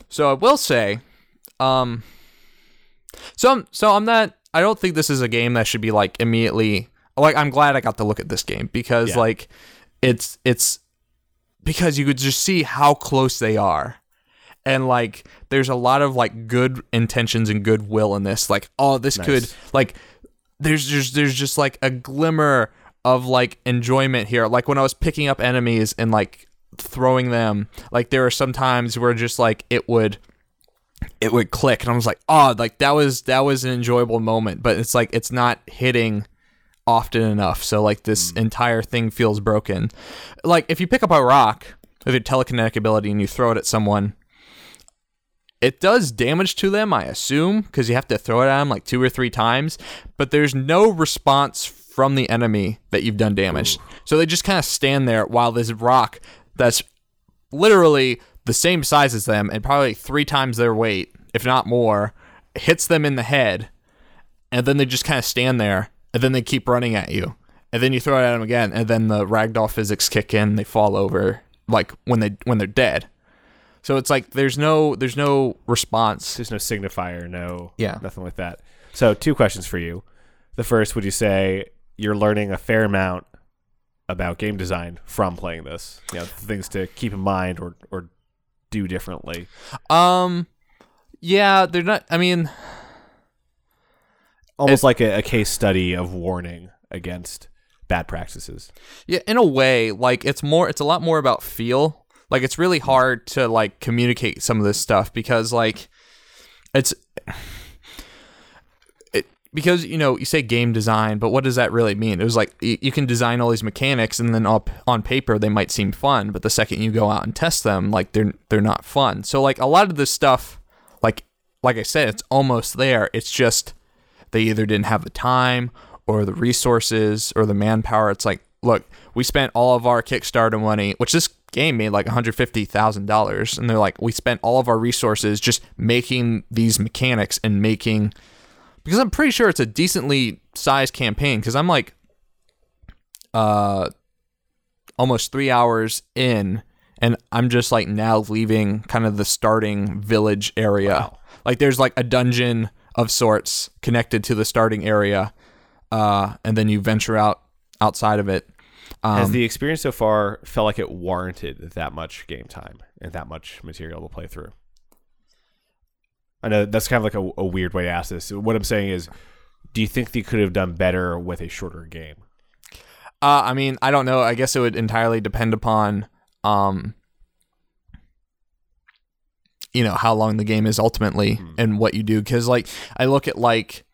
so i will say um so I'm, so i'm not i don't think this is a game that should be like immediately like i'm glad i got to look at this game because Yeah. like it's it's because you could just see how close they are. And like there's a lot of like good intentions and goodwill in this. Like oh this Nice. could like there's just there's just like a glimmer of like enjoyment here. Like when i was picking up enemies and like throwing them like there are some times where just like it would it would click. And i was like oh like that was that was an enjoyable moment. But it's like it's not hitting often enough. So like this mm. entire thing feels broken. Like if you pick up a rock with your telekinetic ability and you throw it at someone it does damage to them i assume because you have to throw it at them like two or three times but there's no response from the enemy that you've done damage. So they just kind of stand there while this rock that's literally the same size as them and probably three times their weight, if not more, hits them in the head, and then they just kind of stand there, and then they keep running at you, and then you throw it at them again, and then the ragdoll physics kick in, they fall over like when they when they're dead. So it's like there's no there's no response. There's no signifier, no, Yeah. nothing like that. So, two questions for you. The first, would you say you're learning a fair amount about game design from playing this? You know, things to keep in mind or or do differently. Um, yeah, they're not. I mean, Almost like a, a case study of warning against bad practices. Yeah, in a way, like it's more it's a lot more about feel. Like it's really hard to like communicate some of this stuff because like it's it because you know, you say game design, but what does that really mean? It was like you, you can design all these mechanics and then up on paper they might seem fun, but the second you go out and test them, like they're they're not fun. So like a lot of this stuff like like I said, it's almost there. It's just they either didn't have the time or the resources or the manpower. It's like, look, we spent all of our Kickstarter money, which this game made like $150,000. And they're like, we spent all of our resources just making these mechanics and making, because I'm pretty sure it's a decently sized campaign. Because I'm like, uh, almost three hours in. And I'm just like now leaving kind of the starting village area. Wow. Like there's like a dungeon of sorts connected to the starting area, uh, and then you venture out outside of it. Has Um, the experience so far felt like it warranted that much game time and that much material to play through? I know that's kind of like a, a weird way to ask this. What I'm saying is, do you think they could have done better with a shorter game? Uh, I mean, I don't know. I guess it would entirely depend upon, um, you know, how long the game is ultimately and what you do. Because, like, I look at like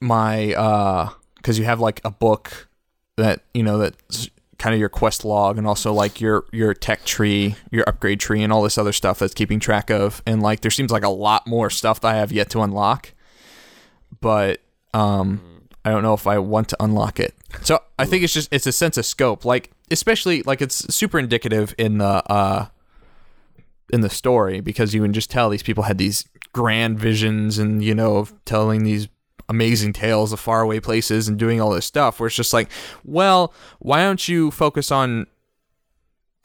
my uh because you have like a book that you know that's kind of your quest log and also like your your tech tree your upgrade tree and all this other stuff that's keeping track of. And like there seems like a lot more stuff that i have yet to unlock. But um i don't know if i want to unlock it. So i think it's just it's a sense of scope. Like especially like it's super indicative in the uh in the story because you can just tell these people had these grand visions and you know of telling these amazing tales of faraway places and doing all this stuff where it's just like well why don't you focus on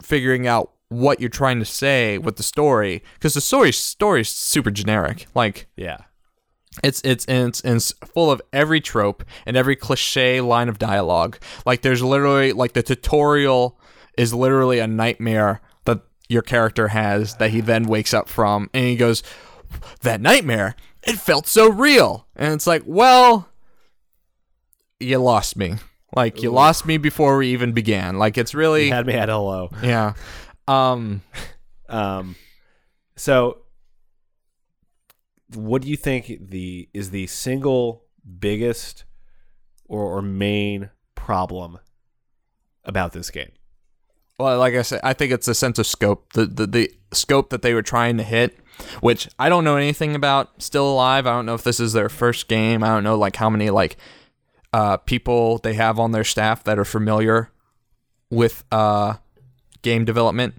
figuring out what you're trying to say with the story because the story story is super generic like Yeah. it's it's it's it's full of every trope and every cliche line of dialogue. Like there's literally like the tutorial is literally a nightmare your character has that he then wakes up from and he goes that nightmare it felt so real. And it's like, well, you lost me. Like you lost me before we even began. Like it's really You had me at hello. yeah. Um Um, so, what do you think the is the single biggest or, or main problem about this game? Well, like I said, I think it's a sense of scope. The, the the scope that they were trying to hit, which I don't know anything about. Still alive. I don't know if this is their first game. I don't know like how many like uh, people they have on their staff that are familiar with uh, game development.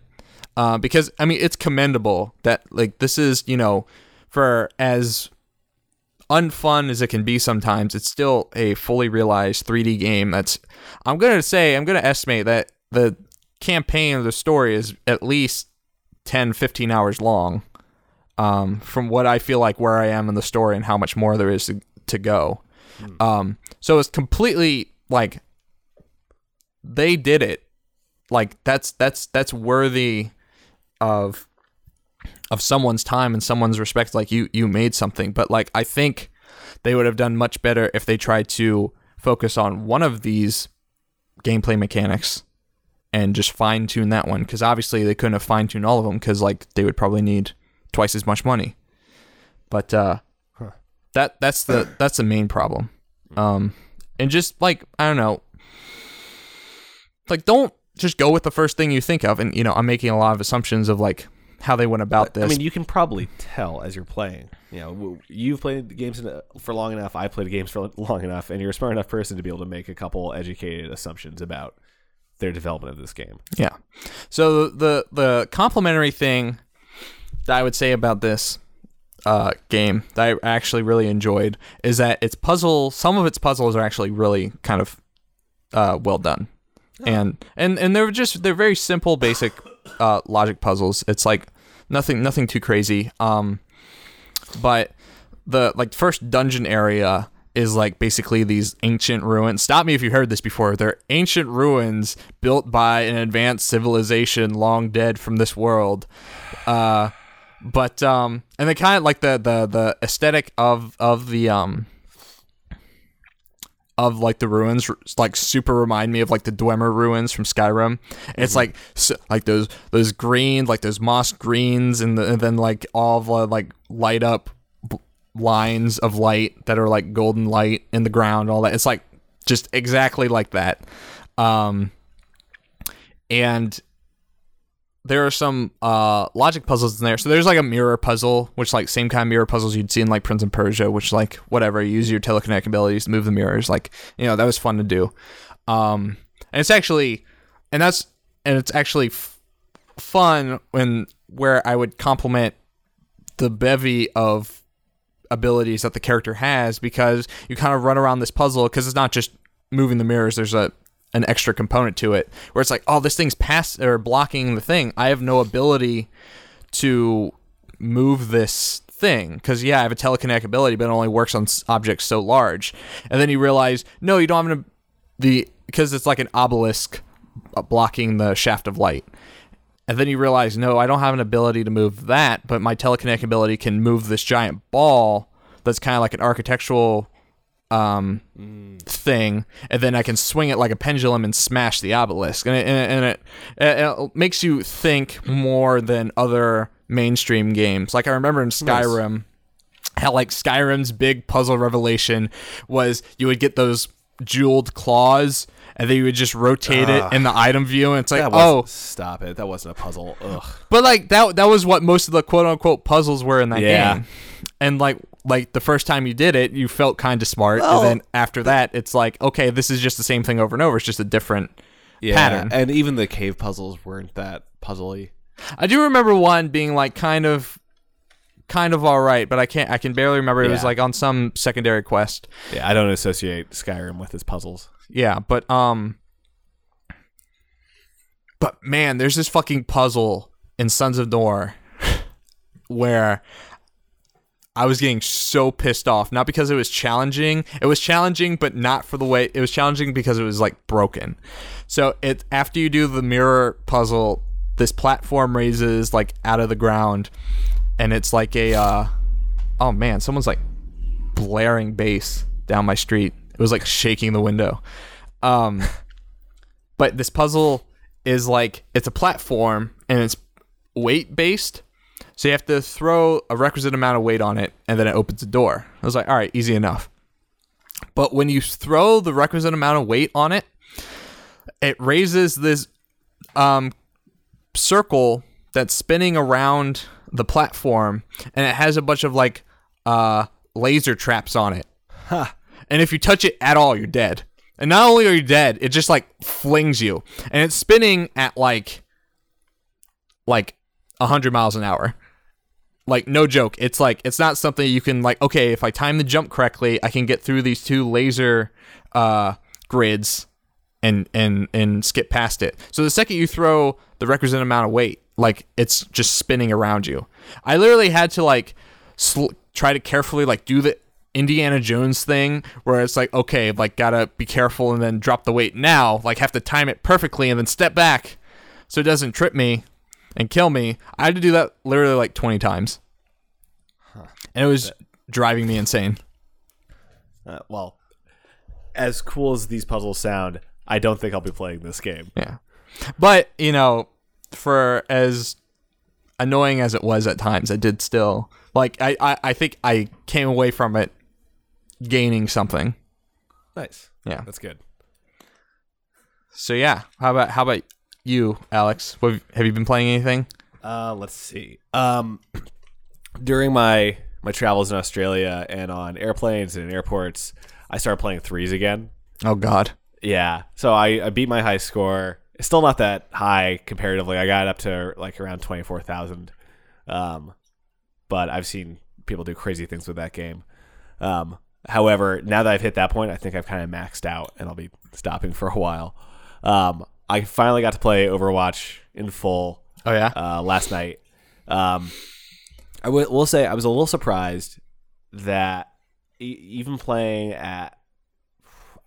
Uh, because I mean, it's commendable that like this is you know for as unfun as it can be sometimes, it's still a fully realized 3D game. That's I'm gonna say I'm gonna estimate that the campaign of the story is at least 10 15 hours long um, from what i feel like where i am in the story and how much more there is to, to go. Um, so it's completely like they did it. Like that's that's that's worthy of of someone's time and someone's respect. Like you you made something. But like i think they would have done much better if they tried to focus on one of these gameplay mechanics and just fine tune that one because obviously they couldn't have fine tuned all of them because like they would probably need twice as much money. But uh, that that's the that's the main problem. Um, and just like I don't know, like don't just go with the first thing you think of. And you know, I'm making a lot of assumptions of like how they went about this. I mean, you can probably tell as you're playing. You know, you've played games for long enough. I played games for long enough, and you're a smart enough person to be able to make a couple educated assumptions about their development of this game. Yeah. So the the complimentary thing that I would say about this uh, game that I actually really enjoyed is that its puzzle, some of its puzzles are actually really kind of uh, well done, and and and they're just they're very simple, basic <laughs> uh, logic puzzles. It's like nothing nothing too crazy. Um, but the like first dungeon area is like basically these ancient ruins. Stop me if you heard this before. They're ancient ruins built by an advanced civilization long dead from this world. Uh, but um, and they kind of like the the the aesthetic of of the um of like the ruins like super remind me of like the Dwemer ruins from Skyrim. It's like so, like those those greens like those moss greens and, the, and then like all the like light up lines of light that are like golden light in the ground all that. It's like just exactly like that. Um and there are some uh, logic puzzles in there. So there's like a mirror puzzle, which like same kind of mirror puzzles you'd see in like Prince of Persia, which like whatever you use your telekinetic abilities to move the mirrors. Like you know that was fun to do. Um, and it's actually, and that's and it's actually f- fun when where I would compliment the bevy of abilities that the character has because you kind of run around this puzzle because it's not just moving the mirrors. There's a an extra component to it where it's like, oh, this thing's past or blocking the thing. I have no ability to move this thing because yeah, I have a telekinetic ability, but it only works on objects so large. And then you realize, no, you don't have an, the because it's like an obelisk uh, blocking the shaft of light. And then you realize, no, I don't have an ability to move that, but my telekinetic ability can move this giant ball that's kind of like an architectural um, thing, and then I can swing it like a pendulum and smash the obelisk, and it, and it, and it, and it makes you think more than other mainstream games. Like I remember in Skyrim, how like Skyrim's big puzzle revelation was you would get those jeweled claws and then you would just rotate it in the item view and it's like oh stop it. That wasn't a puzzle. Ugh. but like that that was what most of the quote unquote puzzles were in that Yeah. game and like like the first time you did it you felt kind of smart Well- and then after that it's like okay this is just the same thing over and over it's just a different pattern And even the cave puzzles weren't that puzzly. I do remember one being like kind of kind of all right, but I can't I can barely remember it was like on some secondary quest. Yeah, I don't associate Skyrim with its puzzles. Yeah, but um but man, there's this fucking puzzle in Sons of Nor <laughs> where I was getting so pissed off, not because it was challenging. It was challenging, but not for the way it was challenging because it was like broken. So it after you do the mirror puzzle, this platform raises like out of the ground, and it's like a uh, oh man, someone's like blaring bass down my street. It was like shaking the window. Um, but this puzzle is like it's a platform and it's weight based. So you have to throw a requisite amount of weight on it and then it opens a door. I was like, all right, easy enough. But when you throw the requisite amount of weight on it, it raises this um, circle that's spinning around the platform and it has a bunch of like uh, laser traps on it. And if you touch it at all, you're dead. And not only are you dead, it just like flings you. And it's spinning at like like 100 miles an hour. Like no joke. It's like it's not something you can like okay, if I time the jump correctly, I can get through these two laser uh grids and and and skip past it. So the second you throw the requisite amount of weight, like it's just spinning around you. I literally had to like sl- try to carefully like do the Indiana Jones thing where it's like okay, like gotta be careful and then drop the weight now, like have to time it perfectly and then step back so it doesn't trip me and kill me. I had to do that literally like 20 times. And it was driving me insane. Uh, well, as cool as these puzzles sound, I don't think I'll be playing this game. Yeah. But, you know, for as annoying as it was at times, I did still like I, I, I think I came away from it gaining something. Nice. Yeah. That's good. So yeah. How about how about you, Alex? What, have you been playing anything? Uh, let's see. Um, <clears throat> during my my travels in Australia and on airplanes and in airports, I started playing threes again. Oh god. Yeah. So I, I beat my high score. It's still not that high comparatively. I got up to like around twenty four thousand. Um, but I've seen people do crazy things with that game. Um, however, now that I've hit that point, I think I've kind of maxed out, and I'll be stopping for a while. Um, I finally got to play Overwatch in full Oh yeah. uh, last night. Um, I w- will say I was a little surprised that e- even playing at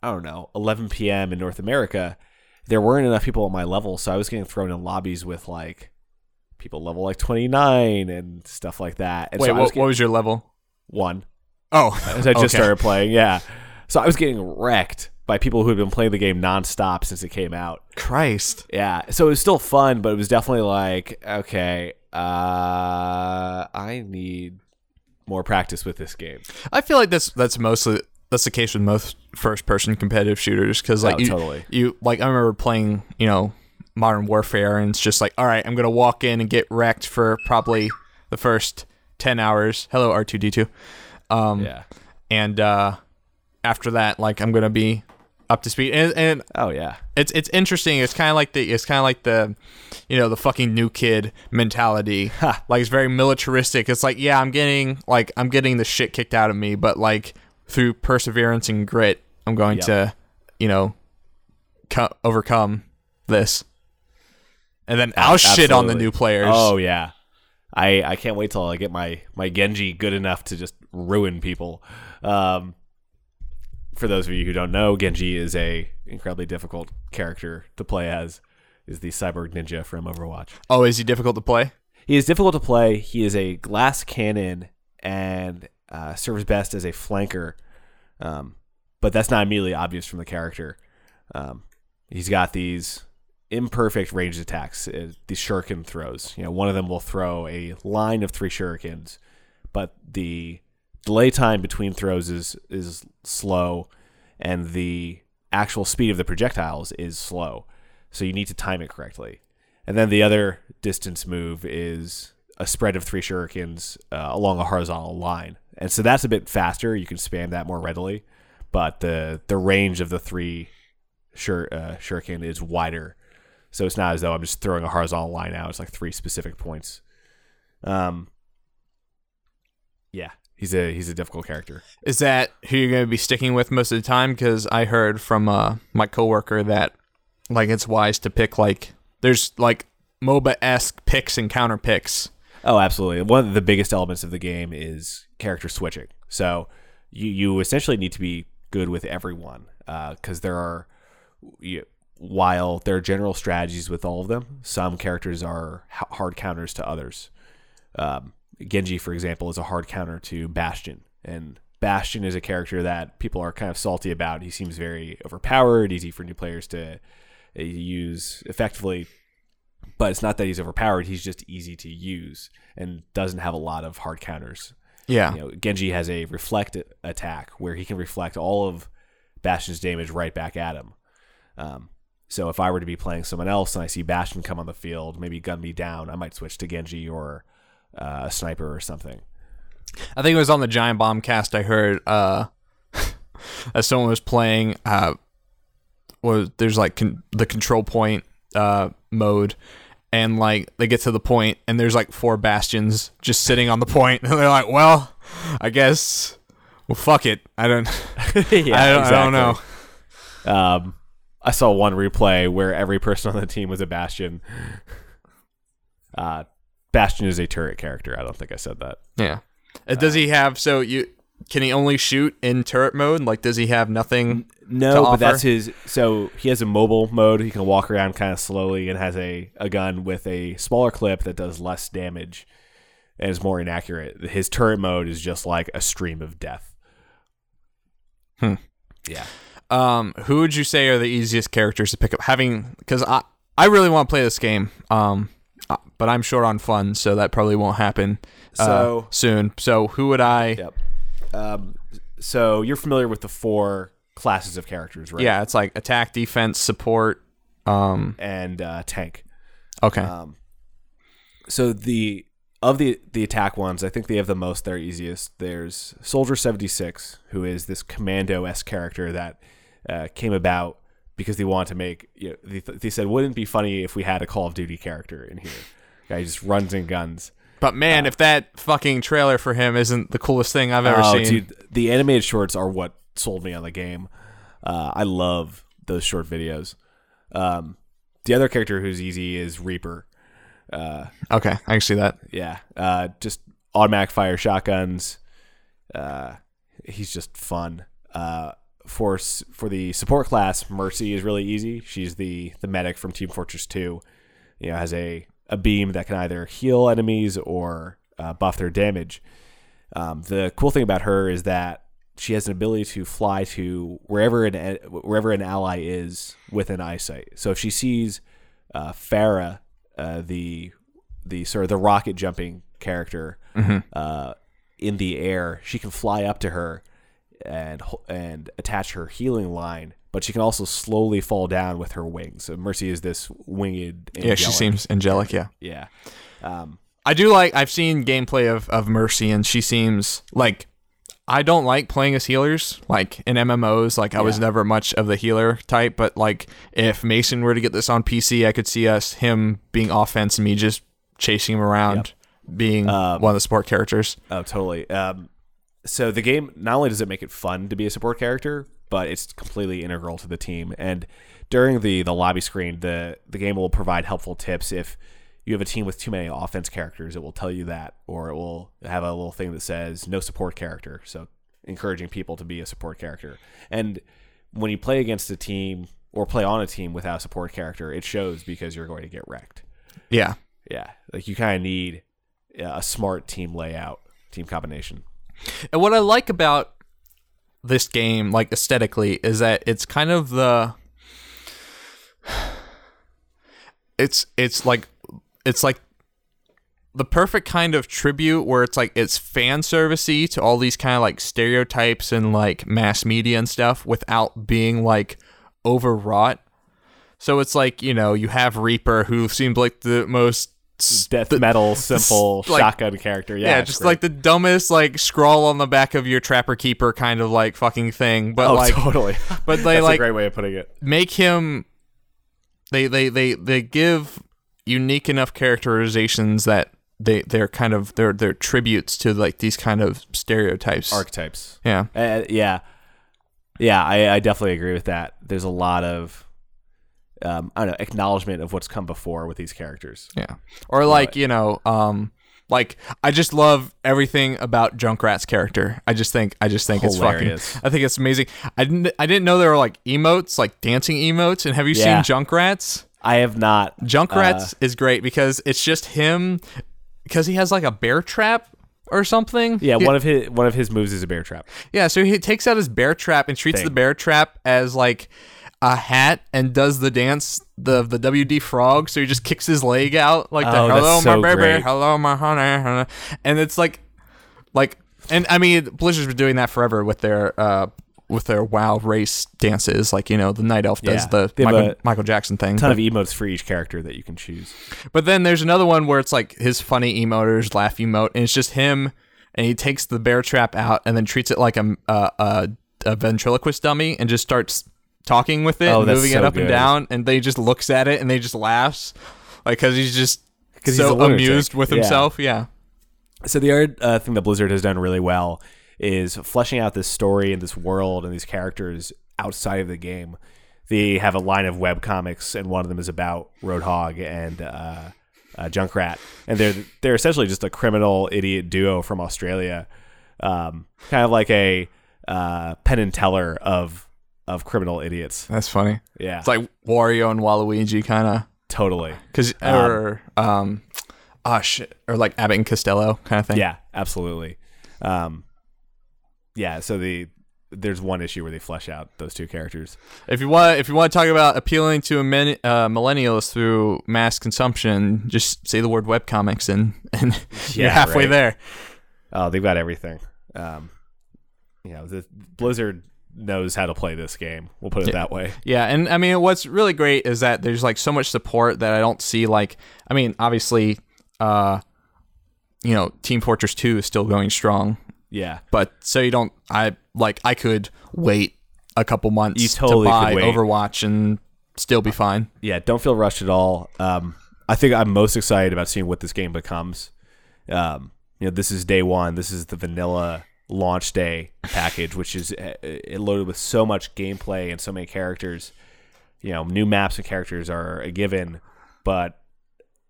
I don't know 11 p.m. in North America, there weren't enough people at my level, so I was getting thrown in lobbies with like people level like 29 and stuff like that. And Wait, so was what, getting what was your level? one Oh, as I just okay. started playing. Yeah, so I was getting wrecked by people who had been playing the game nonstop since it came out. Christ. Yeah, so it was still fun, but it was definitely like, okay, uh, I need more practice with this game. I feel like that's that's mostly that's the case with most first person competitive shooters because like Oh, you, totally. you like I remember playing you know Modern Warfare and it's just like all right I'm gonna walk in and get wrecked for probably the first ten hours. Hello R two D two, um Yeah. and uh, after that like I'm gonna be up to speed and, and Oh yeah. it's it's interesting. It's kind of like the it's kind of like the you know the fucking new kid mentality. <laughs> like it's very militaristic. It's like yeah, I'm getting like I'm getting the shit kicked out of me, but like through perseverance and grit, I'm going Yep. to you know co- overcome this. And then I'll shit on the new players. Oh yeah. I I can't wait till I get my my Genji good enough to just ruin people. Um, for those of you who don't know, Genji is a incredibly difficult character to play as. Is the cyborg ninja from Overwatch. Oh, is he difficult to play? He is difficult to play. He is a glass cannon and uh, serves best as a flanker, um, but that's not immediately obvious from the character. Um, he's got these imperfect ranged attacks, uh, these shuriken throws. You know, one of them will throw a line of three shurikens, but the delay time between throws is is slow, and the actual speed of the projectiles is slow. So you need to time it correctly. And then the other distance move is a spread of three shurikens uh, along a horizontal line, and so that's a bit faster. You can spam that more readily, but the the range of the three shur, uh, shuriken is wider, so it's not as though I'm just throwing a horizontal line out. It's like three specific points. Um, yeah, he's a he's a difficult character. Is that who you're going to be sticking with most of the time? Because I heard from uh, my coworker that like it's wise to pick like there's like MOBA esque picks and counter picks. Oh, absolutely. One of the biggest elements of the game is character switching. So you you essentially need to be good with everyone because there are you, while there are general strategies with all of them, some characters are hard counters to others. Um, Genji, for example, is a hard counter to Bastion, and Bastion is a character that people are kind of salty about. He seems very overpowered, easy for new players to uh, use effectively. But it's not that he's overpowered; he's just easy to use and doesn't have a lot of hard counters. Yeah. You know, Genji has a reflect attack where he can reflect all of Bastion's damage right back at him. Um, so if I were to be playing someone else and I see Bastion come on the field, maybe gun me down, I might switch to Genji or uh, a sniper or something. I think it was on the Giant Bomb cast. I heard uh, <laughs> as someone was playing. Uh, was there's like con- the control point uh, mode, and like they get to the point, and there's like four bastions just sitting on the point, <laughs> and they're like, "Well, I guess, well, fuck it. I don't, <laughs> yeah, I, don't I don't know." Um, I saw one replay where every person on the team was a Bastion. Uh, Bastion is a turret character. I don't think I said that. Yeah. Uh, does he have so you can he only shoot in turret mode? Like does he have nothing? No, to but that's his. So he has a mobile mode. He can walk around kind of slowly and has a, a gun with a smaller clip that does less damage and is more inaccurate. His turret mode is just like a stream of death. Hmm. Yeah. Um, who would you say are the easiest characters to pick up? Having because I I really want to play this game. Um, uh, but I'm short on funds, so that probably won't happen. uh, So- soon. So who would I? Yep. Um, so you're familiar with the four classes of characters, right? Yeah, it's like attack, defense, support. Um, And uh, tank. okay. Um, so the of the the attack ones, I think they have the most. They're easiest. There's Soldier seventy six, who is this commando s character that uh, came about because they wanted to make. You know, they, they said, wouldn't it be funny if we had a Call of Duty character in here? <laughs> Guy just runs and guns. but man, if that fucking trailer for him isn't the coolest thing I've ever oh, seen. dude, the animated shorts are what sold me on the game. Uh, I love those short videos. Um, the other character who's easy is Reaper. Uh, Okay, I can see that. yeah, uh, just automatic fire shotguns. Uh, he's just fun. For for the support class, Mercy is really easy. She's the the medic from Team Fortress Two. You know, has a a beam that can either heal enemies or uh, buff their damage. Um, the cool thing about her is that she has an ability to fly to wherever an wherever an ally is within eyesight. So if she sees uh, Pharah, uh, the the sort of the rocket jumping character uh, in the air, she can fly up to her and and attach her healing line. But she can also slowly fall down with her wings. So Mercy is this winged. Yeah, she seems angelic. Yeah, Yeah. Um, I do like. I've seen gameplay of of Mercy, and she seems like. I don't like playing as healers, like in MMOs. Like I was never much of the healer type, but like if Mason were to get this on PC, I could see us him being offense and me just chasing him around, being Um, one of the support characters. Oh, totally. Um, so the game not only does it make it fun to be a support character, but it's completely integral to the team. And during the the lobby screen, the the game will provide helpful tips if you have a team with too many offense characters. It will tell you that, or it will have a little thing that says no support character. So encouraging people to be a support character. And when you play against a team or play on a team without a support character, it shows because you're going to get wrecked. Yeah, Yeah, like you kind of need a smart team layout, team combination. And what I like about this game, like aesthetically, is that it's kind of the <sighs> it's it's like it's like the perfect kind of tribute where it's like it's fan servicey to all these kind of like stereotypes and like mass media and stuff without being like overwrought. So it's like, you know, you have Reaper who seems like the most Death metal, <laughs> simple like- shotgun character. Yeah, yeah, just great. like the dumbest like scroll on the back of your trapper keeper kind of like fucking thing. But oh, like totally. <laughs> but <laughs> they That's like a great way of putting it. make him they they they they give unique enough characterizations that they they're kind of they're they're tributes to like these kind of stereotypes. Archetypes. yeah. Uh, yeah, yeah, I, I definitely agree with that. There's a lot of, um, I don't know, acknowledgement of what's come before with these characters. Yeah. Or like, you know, um like I just love everything about Junkrat's character. I just think I just think Hilarious. it's fucking I think it's amazing. I didn't I didn't know there were like emotes, like dancing emotes. And have you Yeah. seen Junkrats? I have not. Junkrats is great because it's just him because he has like a bear trap or something. Yeah, He- one of his one of his moves is a bear trap. Yeah, so he takes out his bear trap and treats Thing. the bear trap as like a hat and does the dance the the WD frog. So he just kicks his leg out like the Oh, that's hello so my baby, great. hello my honey, honey," and it's like like and I mean Blizzard's been doing that forever with their uh with their WoW race dances. Like you know the Night Elf does Yeah. the Michael, Michael Jackson thing. ton but- of emotes for each character that you can choose. but then there's another one where it's like his funny emoters, laugh emote, and it's just him, and he takes the bear trap out and then treats it like a a, a, a ventriloquist dummy and just starts talking with it, Oh, and moving so it up and down, and they just looks at it and they just laughs, like because he's just 'Cause he's so lunatic. amused with himself. Yeah. So the other uh, thing that Blizzard has done really well is fleshing out this story and this world and these characters outside of the game. They have a line of web comics, and one of them is about Roadhog and uh, uh, Junkrat, and they're they're essentially just a criminal idiot duo from Australia, um, kind of like a uh, Penn and Teller of of criminal idiots. That's funny. Yeah, It's like Wario and Waluigi kind of, totally. cause or um, ah shit, or like Abbott and Costello kind of thing. Yeah, absolutely. Um, yeah, so the there's one issue where they flesh out those two characters. If you want, if you want to talk about appealing to men, uh, millennials through mass consumption, just say the word webcomics and and <laughs> you're halfway right. there. Oh, they've got everything. Um, you know, the Blizzard knows how to play this game. We'll put it that way. Yeah, and I mean, what's really great is that there's like so much support that I don't see. Like, I mean, obviously, uh, you know, Team Fortress Two is still going strong, Yeah, but so you don't. I like I could wait a couple months You totally to buy. Overwatch and still be fine. yeah. Don't feel rushed at all. Um, I think I'm most excited about seeing what this game becomes. Um, you know, this is day one. This is the vanilla launch day package, which is uh, it loaded with so much gameplay and so many characters. You know, new maps and characters are a given, but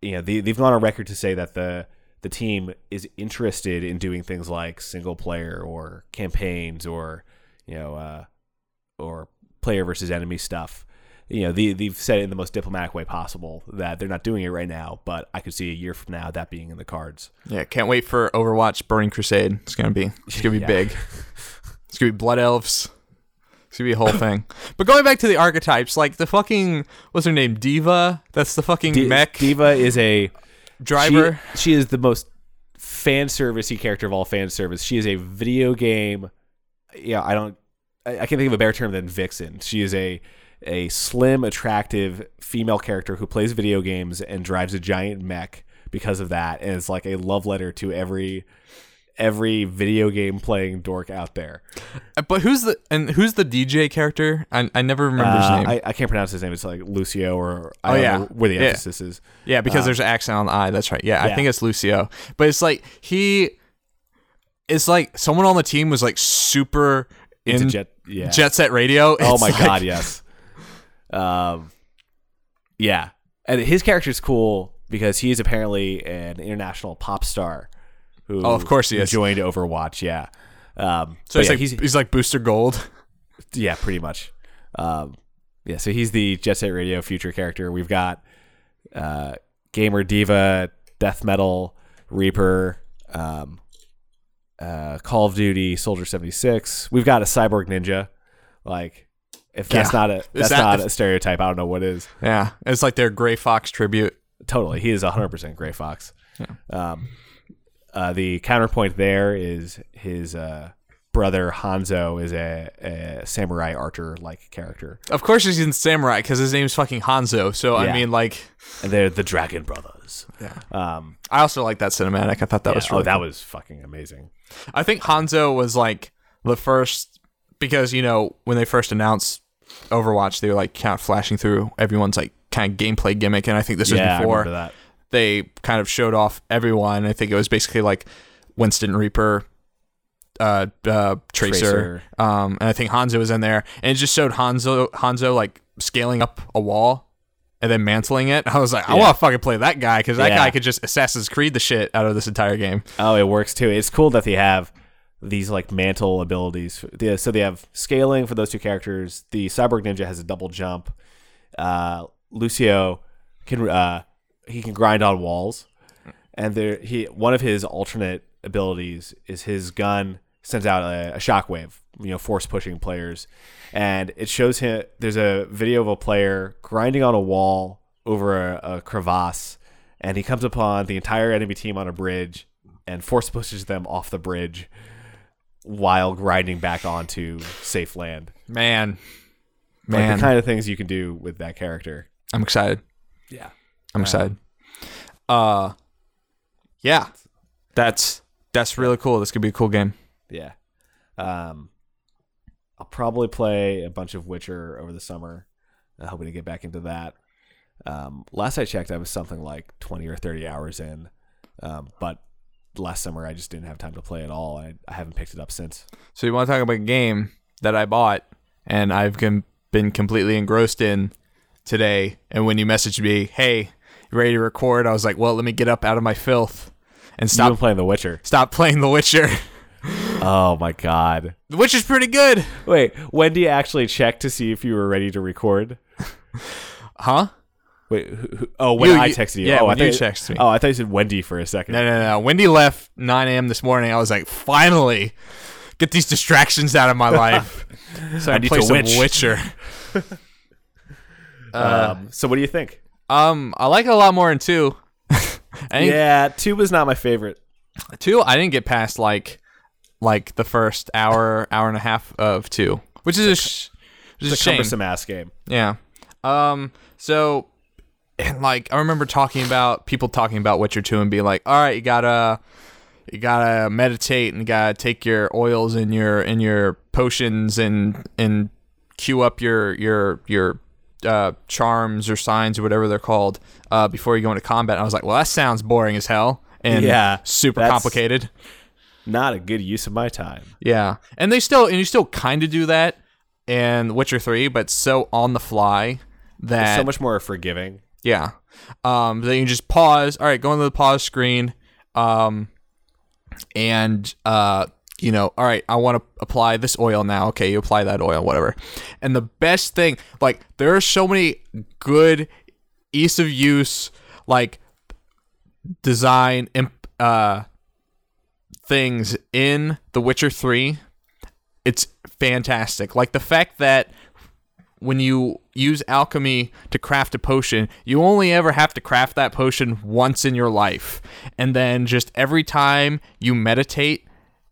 you know they, they've gone on record to say that the the team is interested in doing things like single player or campaigns or you know uh, or player versus enemy stuff. You know, they, they've said it in the most diplomatic way possible that they're not doing it right now, but I could see a year from now that being in the cards. Yeah, can't wait for Overwatch Burning Crusade. It's gonna be it's gonna be <laughs> Yeah. big. It's gonna be blood elves. It's gonna be a whole thing. <laughs> But going back to the archetypes, like the fucking what's her name? D.Va. That's the fucking D- mech D.Va is a driver. She, she is the most fan servicey character of all fan service. She is a video game. Yeah, I don't. I, I can't think of a better term than vixen. She is a a slim, attractive female character who plays video games and drives a giant mech because of that, and it's like a love letter to every every video game playing dork out there. Uh, But who's the and who's the DJ character? I, I never remember his Uh, name. I, I can't pronounce his name. It's like Lucio or I Oh, don't yeah. know where the Yeah. emphasis is. yeah, because uh, there's an accent on the I. That's right. Yeah, I think it's Lucio. But it's like he. It's like someone on the team was like super It's in jet. Yeah. Jet Set Radio. Oh my like- god, yes. Um, yeah, and his character is cool because he is apparently an international pop star. Who Oh, of course he is. Joined Overwatch, yeah. Um, So he's yeah, like he's he's, like Booster Gold. yeah, pretty much. Um, yeah, so he's the Jet Set Radio future character. We've got uh, Gamer Diva, Death Metal, Reaper, um, uh, Call of Duty, Soldier seventy six. We've got a Cyborg Ninja. Like, if that's Yeah. not a that's that- not a stereotype, I don't know what is. Yeah, it's like their Gray Fox tribute. Totally, he is hundred percent Gray Fox. Um, uh, the counterpoint there is his uh, brother Hanzo is a, a samurai archer like character, Of course, he's in Samurai because his name's fucking Hanzo. So I mean, like, and they're the Dragon Brothers. Yeah. Um, I also like that cinematic. I thought that yeah, was really oh, that cool. was fucking amazing. I think Hanzo was like the first because you know when they first announced Overwatch, they were like kind of flashing through everyone's like kind of gameplay gimmick, and I think this was yeah, I before that. they kind of showed off everyone. I think it was basically like Winston Reaper, uh, uh, Tracer, Tracer. um, and I think Hanzo was in there, and it just showed Hanzo Hanzo like scaling up a wall. And then mantling it, <laughs> I was like, I Yeah. want to fucking play that guy because that Yeah. guy could just Assassin's Creed the shit out of this entire game. Oh, it works too. It's cool that they have these like mantle abilities. So they have scaling for those two characters. The cyborg ninja has a double jump. Uh, Lucio can uh, he can grind on walls, and there he one of his alternate abilities is his gun sends out a, a shockwave, you know, force pushing players, and it shows him. There's a video of a player grinding on a wall over a, a crevasse, and he comes upon the entire enemy team on a bridge and force pushes them off the bridge while grinding back onto safe land. Man, Like man, the kind of things you can do with that character. I'm excited. Yeah. I'm excited. Uh, yeah, that's that's really cool. This could be a cool game. Yeah. Um, I'll probably play a bunch of Witcher over the summer. I'm hoping to get back into that. Um, last I checked, I was something like 20 or 30 hours in. Um, but last summer, I just didn't have time to play at all. I, I haven't picked it up since. So you want to talk about a game that I bought and I've com- been completely engrossed in today. And when you messaged me, "Hey, you ready to record?" I was like, "Well, let me get up out of my filth and stop playing The Witcher. stop playing The Witcher." <laughs> Oh my god. the Witcher's pretty good, Wait, when do you actually check to see if you were ready to record? huh? Wait, who, who, oh, when You- I texted you. yeah, oh, I you thought, texted me. Oh, I thought you said Wendy for a second. No, no, no. Wendy left 9 a.m. this morning. I was like, finally, get these distractions out of my <laughs> life. so I, I need play to some witch. Witcher. <laughs> uh, um, so what do you think? um, I like it a lot more in two. <laughs> Yeah, two was not my favorite. two. I didn't get past like like the first hour, hour and a half of two, which is a, sh- a It's a shame. cumbersome ass game. Yeah. Um. So, and like, I remember talking about people talking about Witcher Two and being like, "All right, you gotta, you gotta meditate and you gotta take your oils and your and your potions and and queue up your your your uh, charms or signs or whatever they're called uh, before you go into combat." And I was like, "Well, that sounds boring as hell and Yeah, super complicated." Not a good use of my time. Yeah, and they still and you still kind of do that in Witcher Three, but so on the fly that so much more forgiving. Yeah. Um, then you just pause. All right, go into the pause screen. Um, and uh, you know, all right, I want to apply this oil now. Okay, you apply that oil, whatever. And the best thing, like, there are so many good ease of use, like design, imp, uh, things in The Witcher Three. It's fantastic. Like the fact that when you use alchemy to craft a potion, you only ever have to craft that potion once in your life. And then just every time you meditate,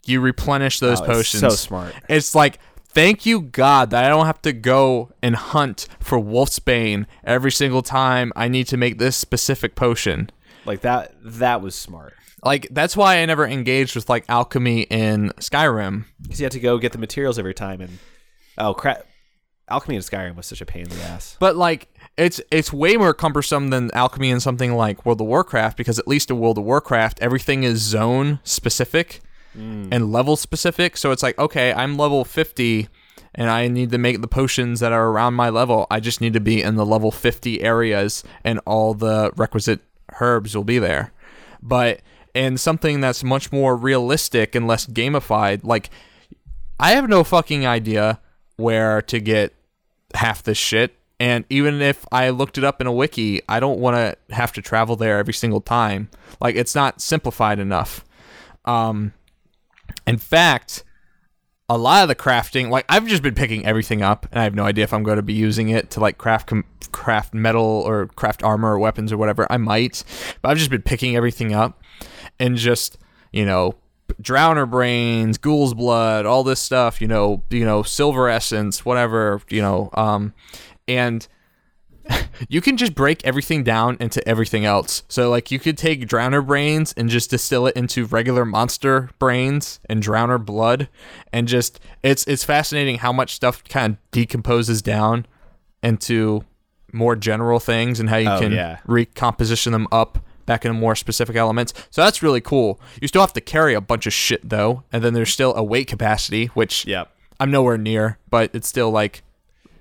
you replenish those Oh, potions. so smart. It's like, thank you, God, that I don't have to go and hunt for Wolfsbane every single time I need to make this specific potion. Like that. That was smart Like, that's why I never engaged with, like, alchemy in Skyrim. because you had to go get the materials every time. And oh crap, alchemy in Skyrim was such a pain in the ass. But like it's it's way more cumbersome than alchemy in something like World of Warcraft because at least in World of Warcraft everything is zone specific mm. and level specific. So it's like okay, I'm level 50 and I need to make the potions that are around my level. I just need to be in the level 50 areas and all the requisite herbs will be there. But in something that's much more realistic and less gamified, like I have no fucking idea where to get half this shit. And even if I looked it up in a wiki, I don't want to have to travel there every single time. Like it's not simplified enough. Um, in fact, a lot of the crafting, like I've just been picking everything up, and I have no idea if I'm going to be using it to like craft com- craft metal or craft armor or weapons or whatever. I might, but I've just been picking everything up and just you know drowner brains, ghoul's blood, all this stuff. You know, you know, silver essence, whatever. You know, um, and <laughs> you can just break everything down into everything else. So like you could take drowner brains and just distill it into regular monster brains and drowner blood and just it's it's fascinating how much stuff kind of decomposes down into more general things and how you Oh, can yeah. recomposition them up back into more specific elements. So that's really cool. You still have to carry a bunch of shit though, and then there's still a weight capacity which Yep. I'm nowhere near, but it's still like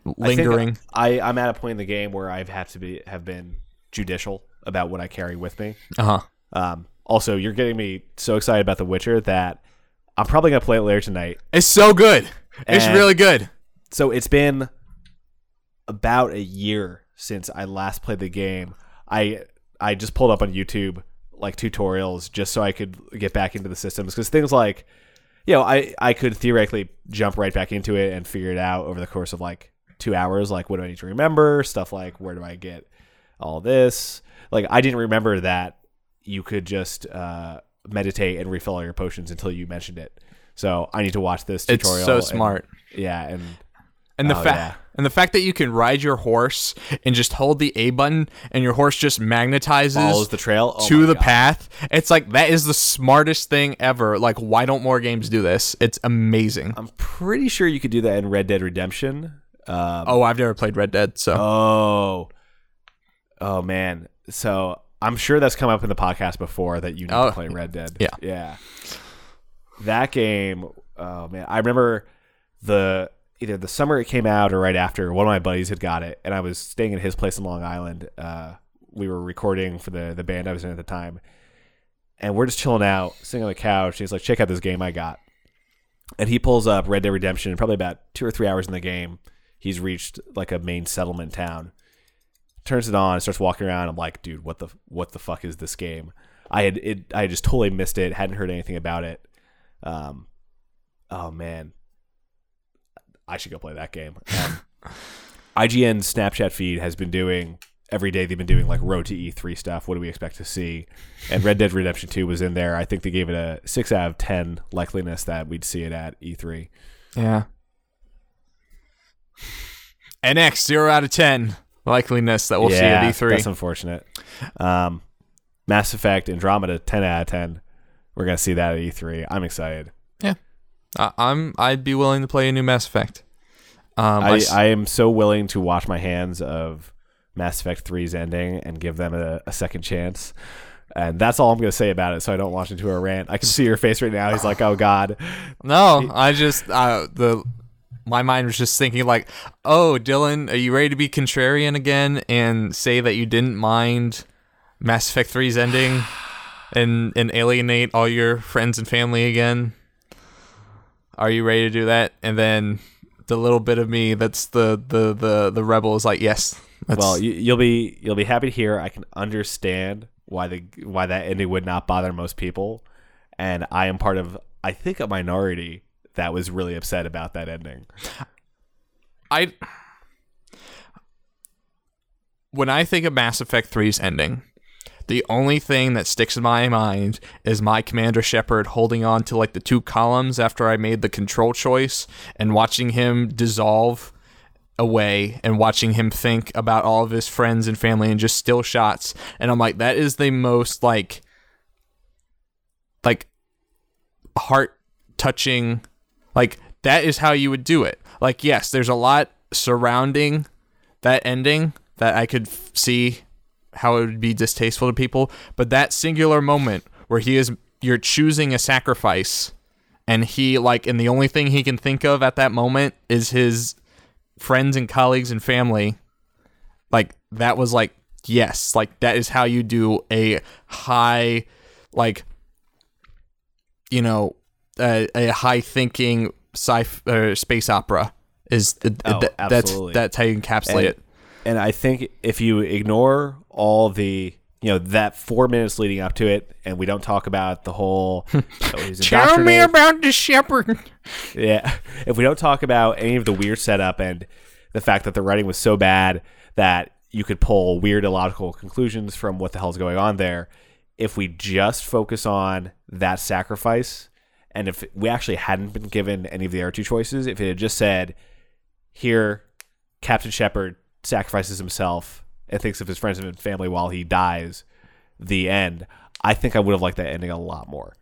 lingering. I, I I'm at a point in the game where I've had to be have been judicial about what I carry with me. Uh-huh. Um, also, you're getting me so excited about The Witcher that I'm probably gonna play it later tonight. It's so good. It's really good. So it's been about a year since I last played the game. I I just pulled up on YouTube like tutorials just so I could get back into the systems because things like you know I I could theoretically jump right back into it and figure it out over the course of like two hours. Like what do I need to remember? Stuff like where do I get all this? Like I didn't remember that you could just uh, meditate and refill all your potions until you mentioned it. So I need to watch this tutorial It's so and- smart. yeah, and And the Oh, fact yeah. and the fact that you can ride your horse and just hold the A button and your horse just magnetizes follows the trail Oh to the God. path. It's like that is the smartest thing ever. Like why don't more games do this? It's amazing. I'm pretty sure you could do that in Red Dead Redemption. Um, oh, I've never played Red Dead, so oh, oh man. So I'm sure that's come up in the podcast before that you need Oh, to play Red Dead. yeah. yeah. That game. Oh man, I remember the either the summer it came out or right after. One of my buddies had got it, and I was staying at his place in Long Island. Uh, we were recording for the the band I was in at the time, and we're just chilling out, sitting on the couch. He's like, "Check out this game I got." and he pulls up Red Dead Redemption. Probably about two or three hours in the game, he's reached like a main settlement town. Turns it on, starts walking around. I'm like, dude, what the what the fuck is this game? I had it. I had just totally missed it. Hadn't heard anything about it. Um, oh man, I should go play that game. Um, <laughs> IGN's Snapchat feed has been doing every day. They've been doing like road to E3 stuff. What do we expect to see? And Red Dead Redemption 2 was in there. I think they gave it a six out of ten likeliness that we'd see it at E E3. yeah. NX zero out of ten likeliness that we'll see at E E3. That's unfortunate. Um, Mass Effect Andromeda, ten out of ten. We're gonna see that at E3. I'm excited. I, I'm I'd be willing to play a new Mass Effect. Um, I I, s- I am so willing to wash my hands of Mass Effect 3's ending and give them a, a second chance. And that's all I'm going to say about it, so I don't launch into a rant. I can see your face right now. He's like, "Oh God, No, I just uh, the my mind was just thinking like, oh, Dylan, are you ready to be contrarian again and say that you didn't mind Mass Effect 3's ending and and alienate all your friends and family again? Are you ready to do that? And then the little bit of me that's the the the the rebel is like, yes. Well, you, you'll be you'll be happy to hear. I can understand why the why that ending would not bother most people, and I am part of I think a minority that was really upset about that ending. I when I think of Mass Effect 3's ending, the only thing that sticks in my mind is my Commander Shepard holding on to like the two columns after I made the control choice and watching him dissolve away and watching him think about all of his friends and family and just still shots. And I'm like, that is the most like like heart touching like that is how you would do it. Like yes, there's a lot surrounding that ending that I could f- see how it would be distasteful to people, but that singular moment where he is you're choosing a sacrifice and he like and the only thing he can think of at that moment is his friends and colleagues and family. Like that was like yes like that is how you do a high like you know a, a high thinking sci uh, space opera is Oh, that, that's that's how you encapsulate And- it And I think if you ignore all the you know that four minutes leading up to it, and we don't talk about the whole. oh, <laughs> Tell me about the shepherd. <laughs> Yeah. If we don't talk about any of the weird setup and the fact that the writing was so bad that you could pull weird illogical conclusions from what the hell's going on there, if we just focus on that sacrifice and if we actually hadn't been given any of the other two choices, if it had just said, here, Captain Shepard sacrifices himself and thinks of his friends and family while he dies, the end, I think I would have liked that ending a lot more.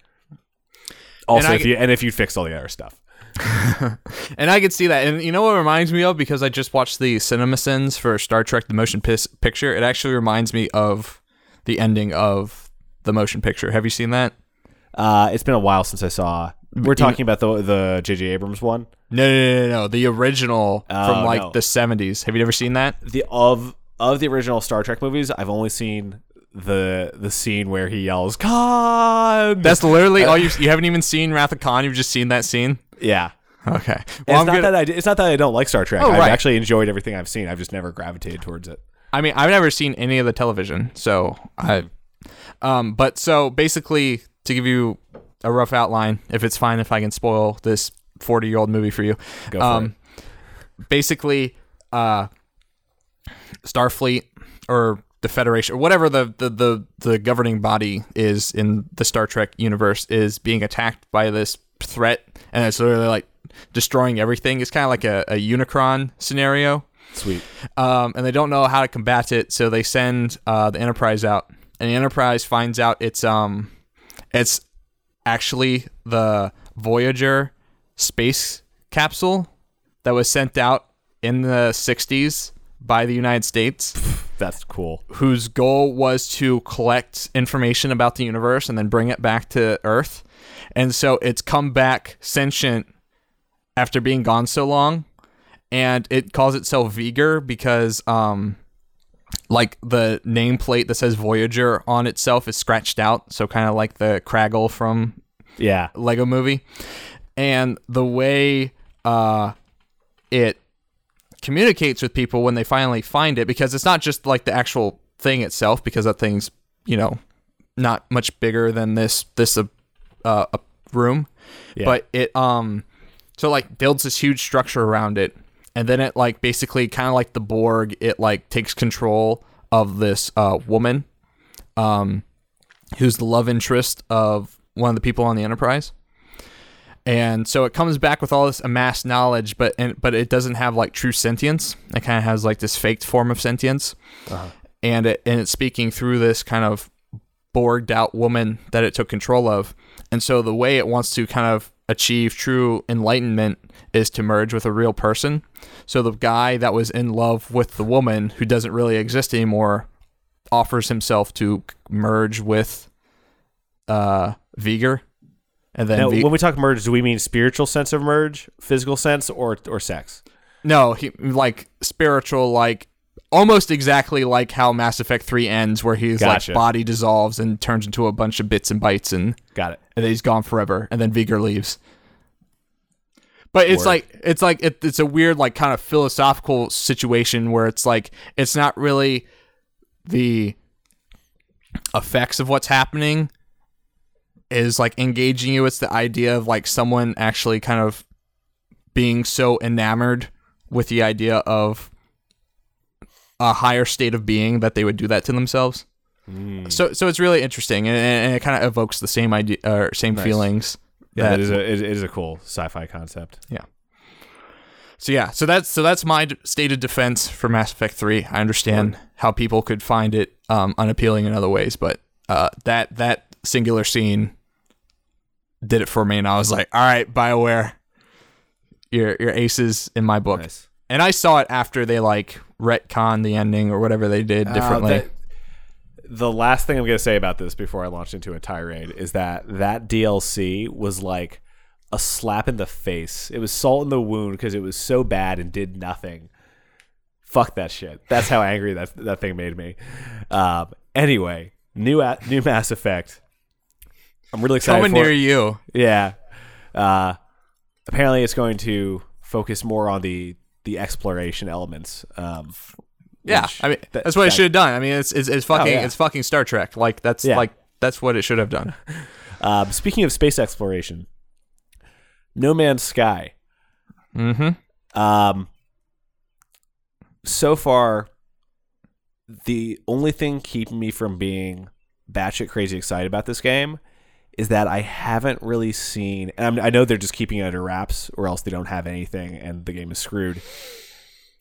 Also, I if you and if you fixed all the other stuff. <laughs> And I could see that. And you know what it reminds me of? Because I just watched the CinemaSins for Star Trek The Motion Picture. It actually reminds me of the ending of the motion picture. Have you seen that? Uh, it's been a while since I saw. We're talking about the the J.J. Abrams one. No, no, no, no, no. The original Oh, from like no. the 70s. Have you ever seen that? The of of the original Star Trek movies, I've only seen the the scene where he yells "Khan." That's literally all you you haven't even seen Wrath of Khan. You've just seen that scene. yeah. Okay. it's Well, I'm not gonna, that I it's not that I don't like Star Trek. Oh, I've right. actually enjoyed everything I've seen. I've just never gravitated towards it. I mean, I've never seen any of the television, so I. Um, but so basically, to give you a rough outline, if it's fine if I can spoil this forty-year-old movie for you, Go for um, basically, uh, Starfleet or the Federation or whatever the, the the the governing body is in the Star Trek universe is being attacked by this threat, and it's literally like destroying everything. It's kind of like a, a Unicron scenario. Sweet. um, and they don't know how to combat it, so they send uh, the Enterprise out, and the Enterprise finds out it's um, it's actually the Voyager space capsule that was sent out in the '60s by the United States, That's cool. whose goal was to collect information about the universe and then bring it back to Earth, and so it's come back sentient after being gone so long and it calls itself V'Ger because um like the nameplate that says Voyager on itself is scratched out, so kind of like the Kragle from Yeah. Lego movie. And the way uh it communicates with people when they finally find it because it's not just like the actual thing itself because that thing's, you know, not much bigger than this this uh, uh, a room Yeah. but it um so like builds this huge structure around it and then it like basically kind of like the borg it like takes control of this uh woman um who's the love interest of one of the people on the enterprise and so it comes back with all this amassed knowledge but and, but it doesn't have like true sentience it kind of has like this faked form of sentience and it and it's speaking through this kind of borged out woman that it took control of. And so the way it wants to kind of achieve true enlightenment is to merge with a real person. So the guy that was in love with the woman who doesn't really exist anymore offers himself to merge with uh V'Ger. And then Now, when we talk merge, do we mean spiritual sense of merge, physical sense, or or sex? No, he like spiritual, like almost exactly like how Mass Effect Three ends, where his Gotcha. like body dissolves and turns into a bunch of bits and bytes, and Got it. and then he's gone forever, and then V'Ger leaves. But it's Word. like it's like it, it's a weird like kind of philosophical situation where it's like it's not really the effects of what's happening is like engaging you. It's the idea of like someone actually kind of being so enamored with the idea of a higher state of being that they would do that to themselves. So so it's really interesting and, and it kind of evokes the same idea or same Nice. feelings. Yeah, that- that is a it is a cool sci-fi concept. Yeah. So yeah, so that's so that's my d- stated defense for Mass Effect Three. I understand how people could find it um, unappealing in other ways, but uh, that that singular scene did it for me, and I was like, all right, Bioware, your your aces in my book. Nice. And I saw it after they like retcon the ending or whatever they did differently. Uh, that- the last thing I'm going to say about this before I launch into a tirade is that that DLC was like a slap in the face. It was salt in the wound because it was so bad and did nothing. Fuck that shit. That's how angry that that thing made me. Um, anyway, new a- new Mass Effect. I'm really excited Coming near it. you. Yeah. Uh, apparently, it's going to focus more on the the exploration elements. Um, Yeah, I mean that- that's what it that- should have done. I mean it's it's, it's fucking yeah. it's fucking Star Trek. Like that's Yeah. like that's what it should have done. <laughs> Um, speaking of space exploration, No Man's Sky. Mm-hmm. Um, so far, the only thing keeping me from being batshit crazy excited about this game is that I haven't really seen. And I know they're just keeping it under wraps, or else they don't have anything, and the game is screwed.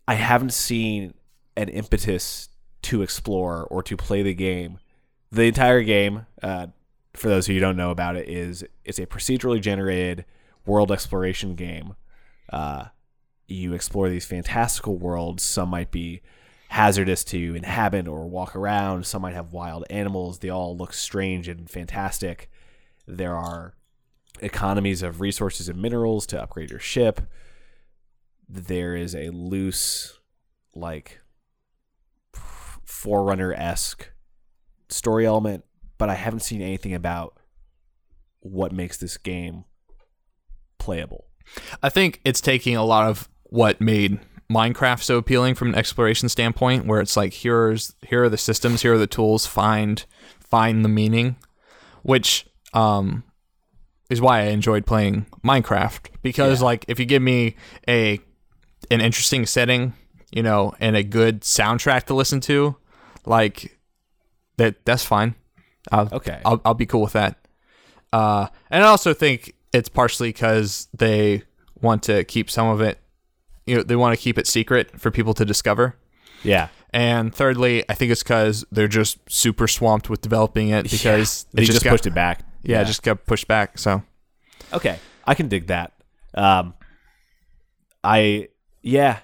I haven't seen an impetus to explore or to play the game. The entire game, uh, for those of you who don't know about it, is it's a procedurally generated world exploration game. Uh, you explore these fantastical worlds. Some might be hazardous to inhabit or walk around. Some might have wild animals. They all look strange and fantastic. There are economies of resources and minerals to upgrade your ship. There is a loose, like, Forerunner esque story element, but I haven't seen anything about what makes this game playable. I think it's taking a lot of what made Minecraft so appealing from an exploration standpoint, where it's like here's here are the systems, here are the tools, find find the meaning, which um is why I enjoyed playing Minecraft because Yeah. like if you give me a an interesting setting, you know, and a good soundtrack to listen to, like that that's fine. I'll, Okay. I'll I'll be cool with that. Uh, and I also think it's partially because they want to keep some of it, you know, they want to keep it secret for people to discover. Yeah. And thirdly, I think it's because they're just super swamped with developing it because they it just, got, pushed it back. Yeah, it just got pushed back. So Okay, I can dig that. Um, I yeah.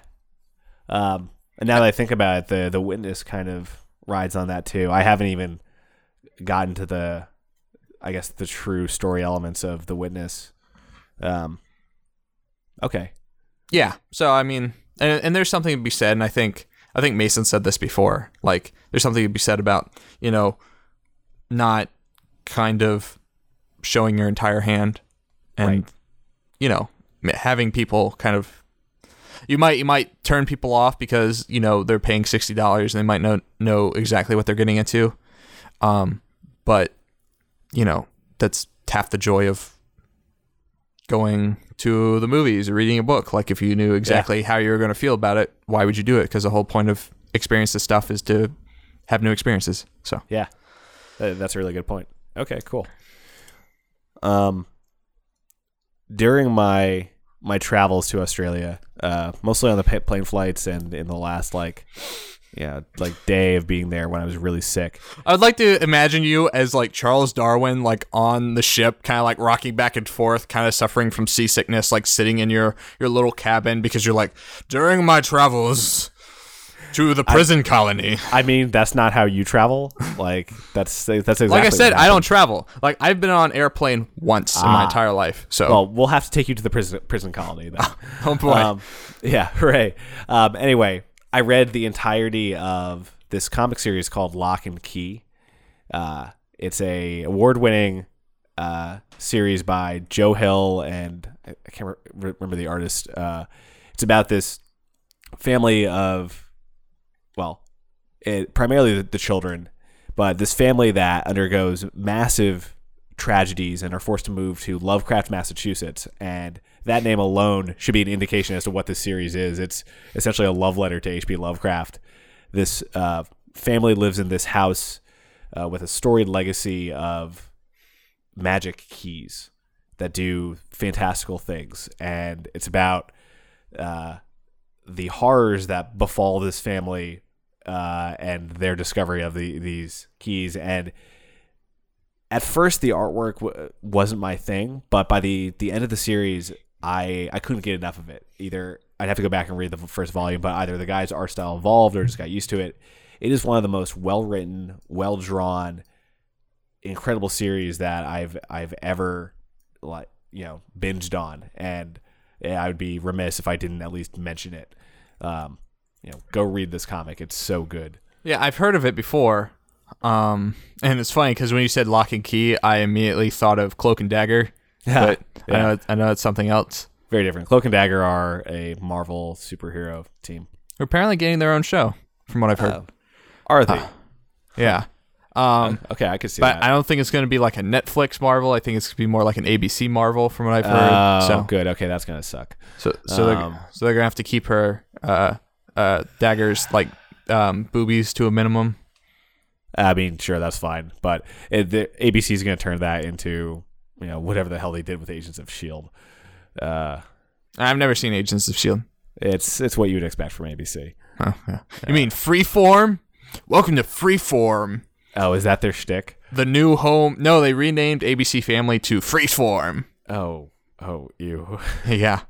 Um, and now that I think about it, the the witness kind of rides on that too. I haven't even gotten to the, I guess the true story elements of the witness. Um, okay, yeah. So I mean, and, and there's something to be said, and I think I think Mason said this before. Like, there's something to be said about you know, not kind of showing your entire hand, and Right. you know, having people kind of. You might you might turn people off because you know they're paying sixty dollars and they might not know exactly what they're getting into, um, but you know that's half the joy of going to the movies or reading a book. Like if you knew exactly how you were going to feel about it, why would you do it? Because the whole point of experience this stuff is to have new experiences. So yeah, Uh, that's a really good point. Okay, cool. Um, during my my travels to Australia, uh, mostly on the plane flights and in the last like, yeah, like day of being there when I was really sick. I would like to imagine you as like Charles Darwin, like on the ship, kind of like rocking back and forth, kind of suffering from seasickness, like sitting in your your little cabin because you're like during my travels to the prison colony. I mean, that's not how you travel. Like that's that's exactly Like I said, I don't travel. Like I've been on an airplane once in my Ah. entire life. So Well, we'll have to take you to the prison prison colony then. <laughs> oh boy. Um, yeah, <laughs> hooray. Um, anyway, I read the entirety of this comic series called Locke and Key. Uh, it's a award-winning uh, series by Joe Hill and I I can't re- remember the artist. Uh, it's about this family of, well, it, primarily the, the children, but this family that undergoes massive tragedies and are forced to move to Lovecraft, Massachusetts. And that name alone should be an indication as to what this series is. It's essentially a love letter to H.P. Lovecraft. This uh, family lives in this house uh, with a storied legacy of magic keys that do fantastical things. And it's about uh, the horrors that befall this family uh, and their discovery of the, these keys. And at first the artwork w- wasn't my thing, but by the the end of the series, I I couldn't get enough of it. Either I'd have to go back and read the first volume, but either the guy's art style evolved or just got used to it. It is one of the most well written, well drawn, incredible series that I've I've ever like you know binged on, and I would be remiss if I didn't at least mention it. Um, you know, go read this comic; it's so good. Yeah, I've heard of it before. Um, and it's funny because when you said lock and key, I immediately thought of Cloak and Dagger. <laughs> Yeah, but I yeah. know I know it's something else. Very different. Cloak and Dagger are a Marvel superhero team. They're apparently getting their own show from what I've heard. Oh. Are they? yeah. Um, okay, I could see but that. I don't think it's going to be like a Netflix Marvel. I think it's going to be more like an ABC Marvel, from what I've heard. Oh, so, good. Okay, that's gonna suck. so, so Um, they're so they're gonna have to keep her uh, uh, daggers like um, boobies to a minimum. I mean, sure, that's fine, but it, the ABC is gonna turn that into you know whatever the hell they did with Agents of Shield. Uh, I've never seen Agents of Shield. it's it's what you'd expect from ABC. Oh, yeah. You mean Freeform? Welcome to Freeform, Oh, is that their shtick? the new home. No, they renamed ABC Family to Freeform. Oh, oh, you. <laughs> yeah.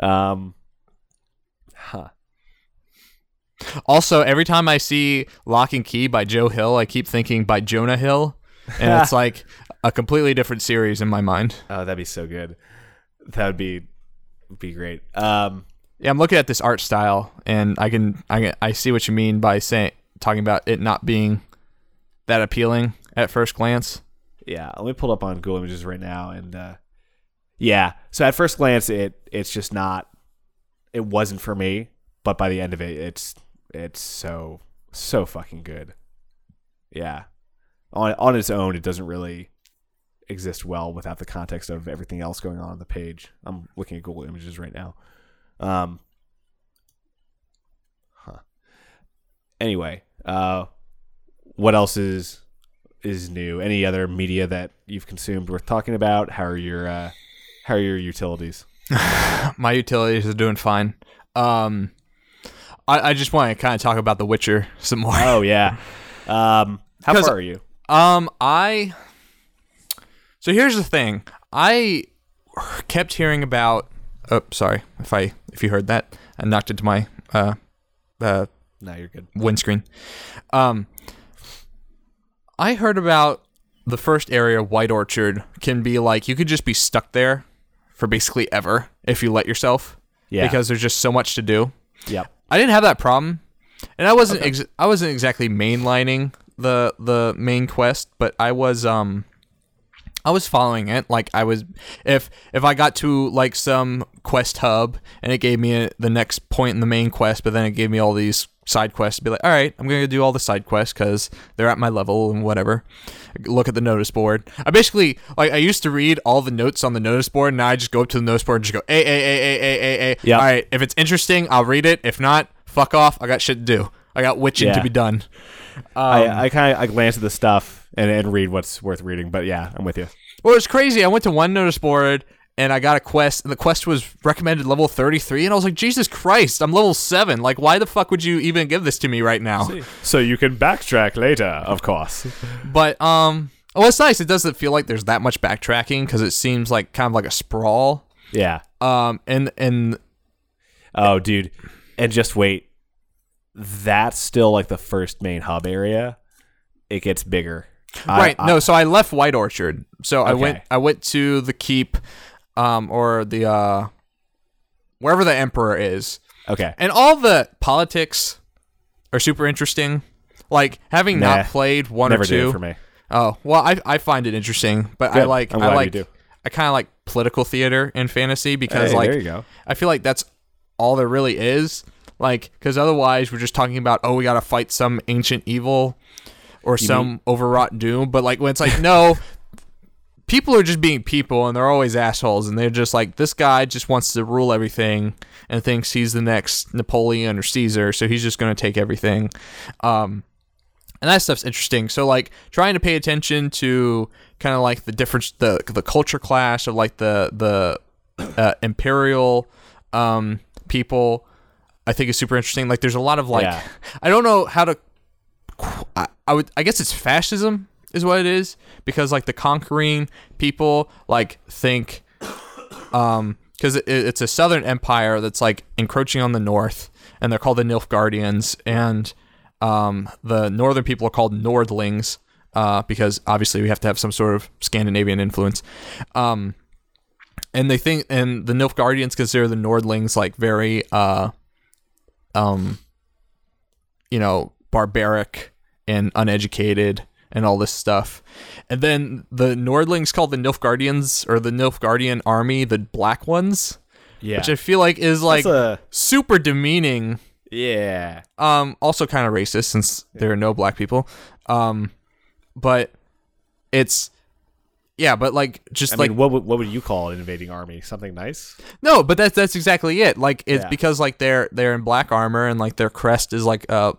um, huh. Also, every time I see Locke and Key by Joe Hill, I keep thinking by Jonah Hill, and it's <laughs> like a completely different series in my mind. Oh, that'd be so good. That would be be great. Um, Yeah, I'm looking at this art style, and I can I can, I see what you mean by saying talking about it not being that appealing at first glance. yeah. Let me pull up on Google Images right now, and uh, yeah. So at first glance, it it's just not. It wasn't for me, but by the end of it, it's it's so so fucking good. Yeah, on on its own, it doesn't really exist well without the context of everything else going on on the page. I'm looking at Google Images right now. Um. Huh. Anyway, uh, what else is is new? Any other media that you've consumed worth talking about? How are your uh, how are your utilities? <laughs> My utilities are doing fine. Um, I, I just want to kind of talk about The Witcher <laughs> some more. Oh yeah. Um, how far are you? Um, I. So here's the thing. I kept hearing about. Oh, sorry if I if you heard that. I knocked into my uh, uh No, you're good. windscreen. Um, I heard about the first area, White Orchard, can be like you could just be stuck there for basically ever if you let yourself. Yeah. Because there's just so much to do. Yep. I didn't have that problem, and I wasn't ex- I wasn't exactly mainlining the the main quest, but I was um I was following it. Like I was if if I got to like some quest hub and it gave me a, the next point in the main quest, but then it gave me all these side quests be like, all right, I'm gonna do all the side quests because they're at my level and whatever. Look at the notice board. I basically like I used to read all the notes on the notice board, and now I just go up to the notice board and just go, a a a a a a a. Yep. All right, if it's interesting, I'll read it. If not, fuck off. I got shit to do. I got witching to be done. I, um, I kind of I glance at the stuff and, and read what's worth reading, but yeah, I'm with you. Well, it was crazy. I went to one notice board and I got a quest, and the quest was recommended level 33, and I was like, Jesus Christ, I'm level 7. Like, why the fuck would you even give this to me right now? So you can backtrack later, of course. <laughs> But, um, well, it's nice. It doesn't feel like there's that much backtracking because it seems like kind of like a sprawl. Yeah. Um, and, and, Oh, dude, and just wait. That's still like the first main hub area. It gets bigger. Right. I- no, so I left White Orchard. So I went, I went to the keep, um, or the, uh, wherever the emperor is. okay. And all the politics are super interesting. Like having Nah, not played one or two. for me. Oh well, I I find it interesting, but I Good. like I'm I like do. I kind of like political theater and fantasy because Hey, like there you go. I feel like that's all there really is. Like because otherwise we're just talking about oh we gotta fight some ancient evil or some overwrought doom, but like when it's like no. <laughs> People are just being people, and they're always assholes, and they're just like this guy just wants to rule everything and thinks he's the next Napoleon or Caesar, so he's just going to take everything. Um, and that stuff's interesting. So like trying to pay attention to kind of like the difference, the the culture clash of like the the uh, imperial um, people, I think is super interesting. Like there's a lot of like Yeah. I don't know how to. I, I would I guess it's fascism is what it is. Because like the conquering people like think um because it, it's a southern empire that's like encroaching on the north and they're called the Nilfgaardians. And um the northern people are called Nordlings uh because obviously we have to have some sort of Scandinavian influence. Um and they think and the Nilfgaardians consider the Nordlings like very uh um you know barbaric and uneducated and all this stuff. And then the Nordlings called the Nilfgaardians or the Nilfgaardian army the black ones, Yeah. which I feel like is like a super demeaning Yeah. Um, also kind of racist since there are no black people. Um, but it's yeah, but like just I like mean, what would, what would you call an invading army? Something nice? no, but that's that's exactly it. Like it's Yeah. because like they're they're in black armor and like their crest is like a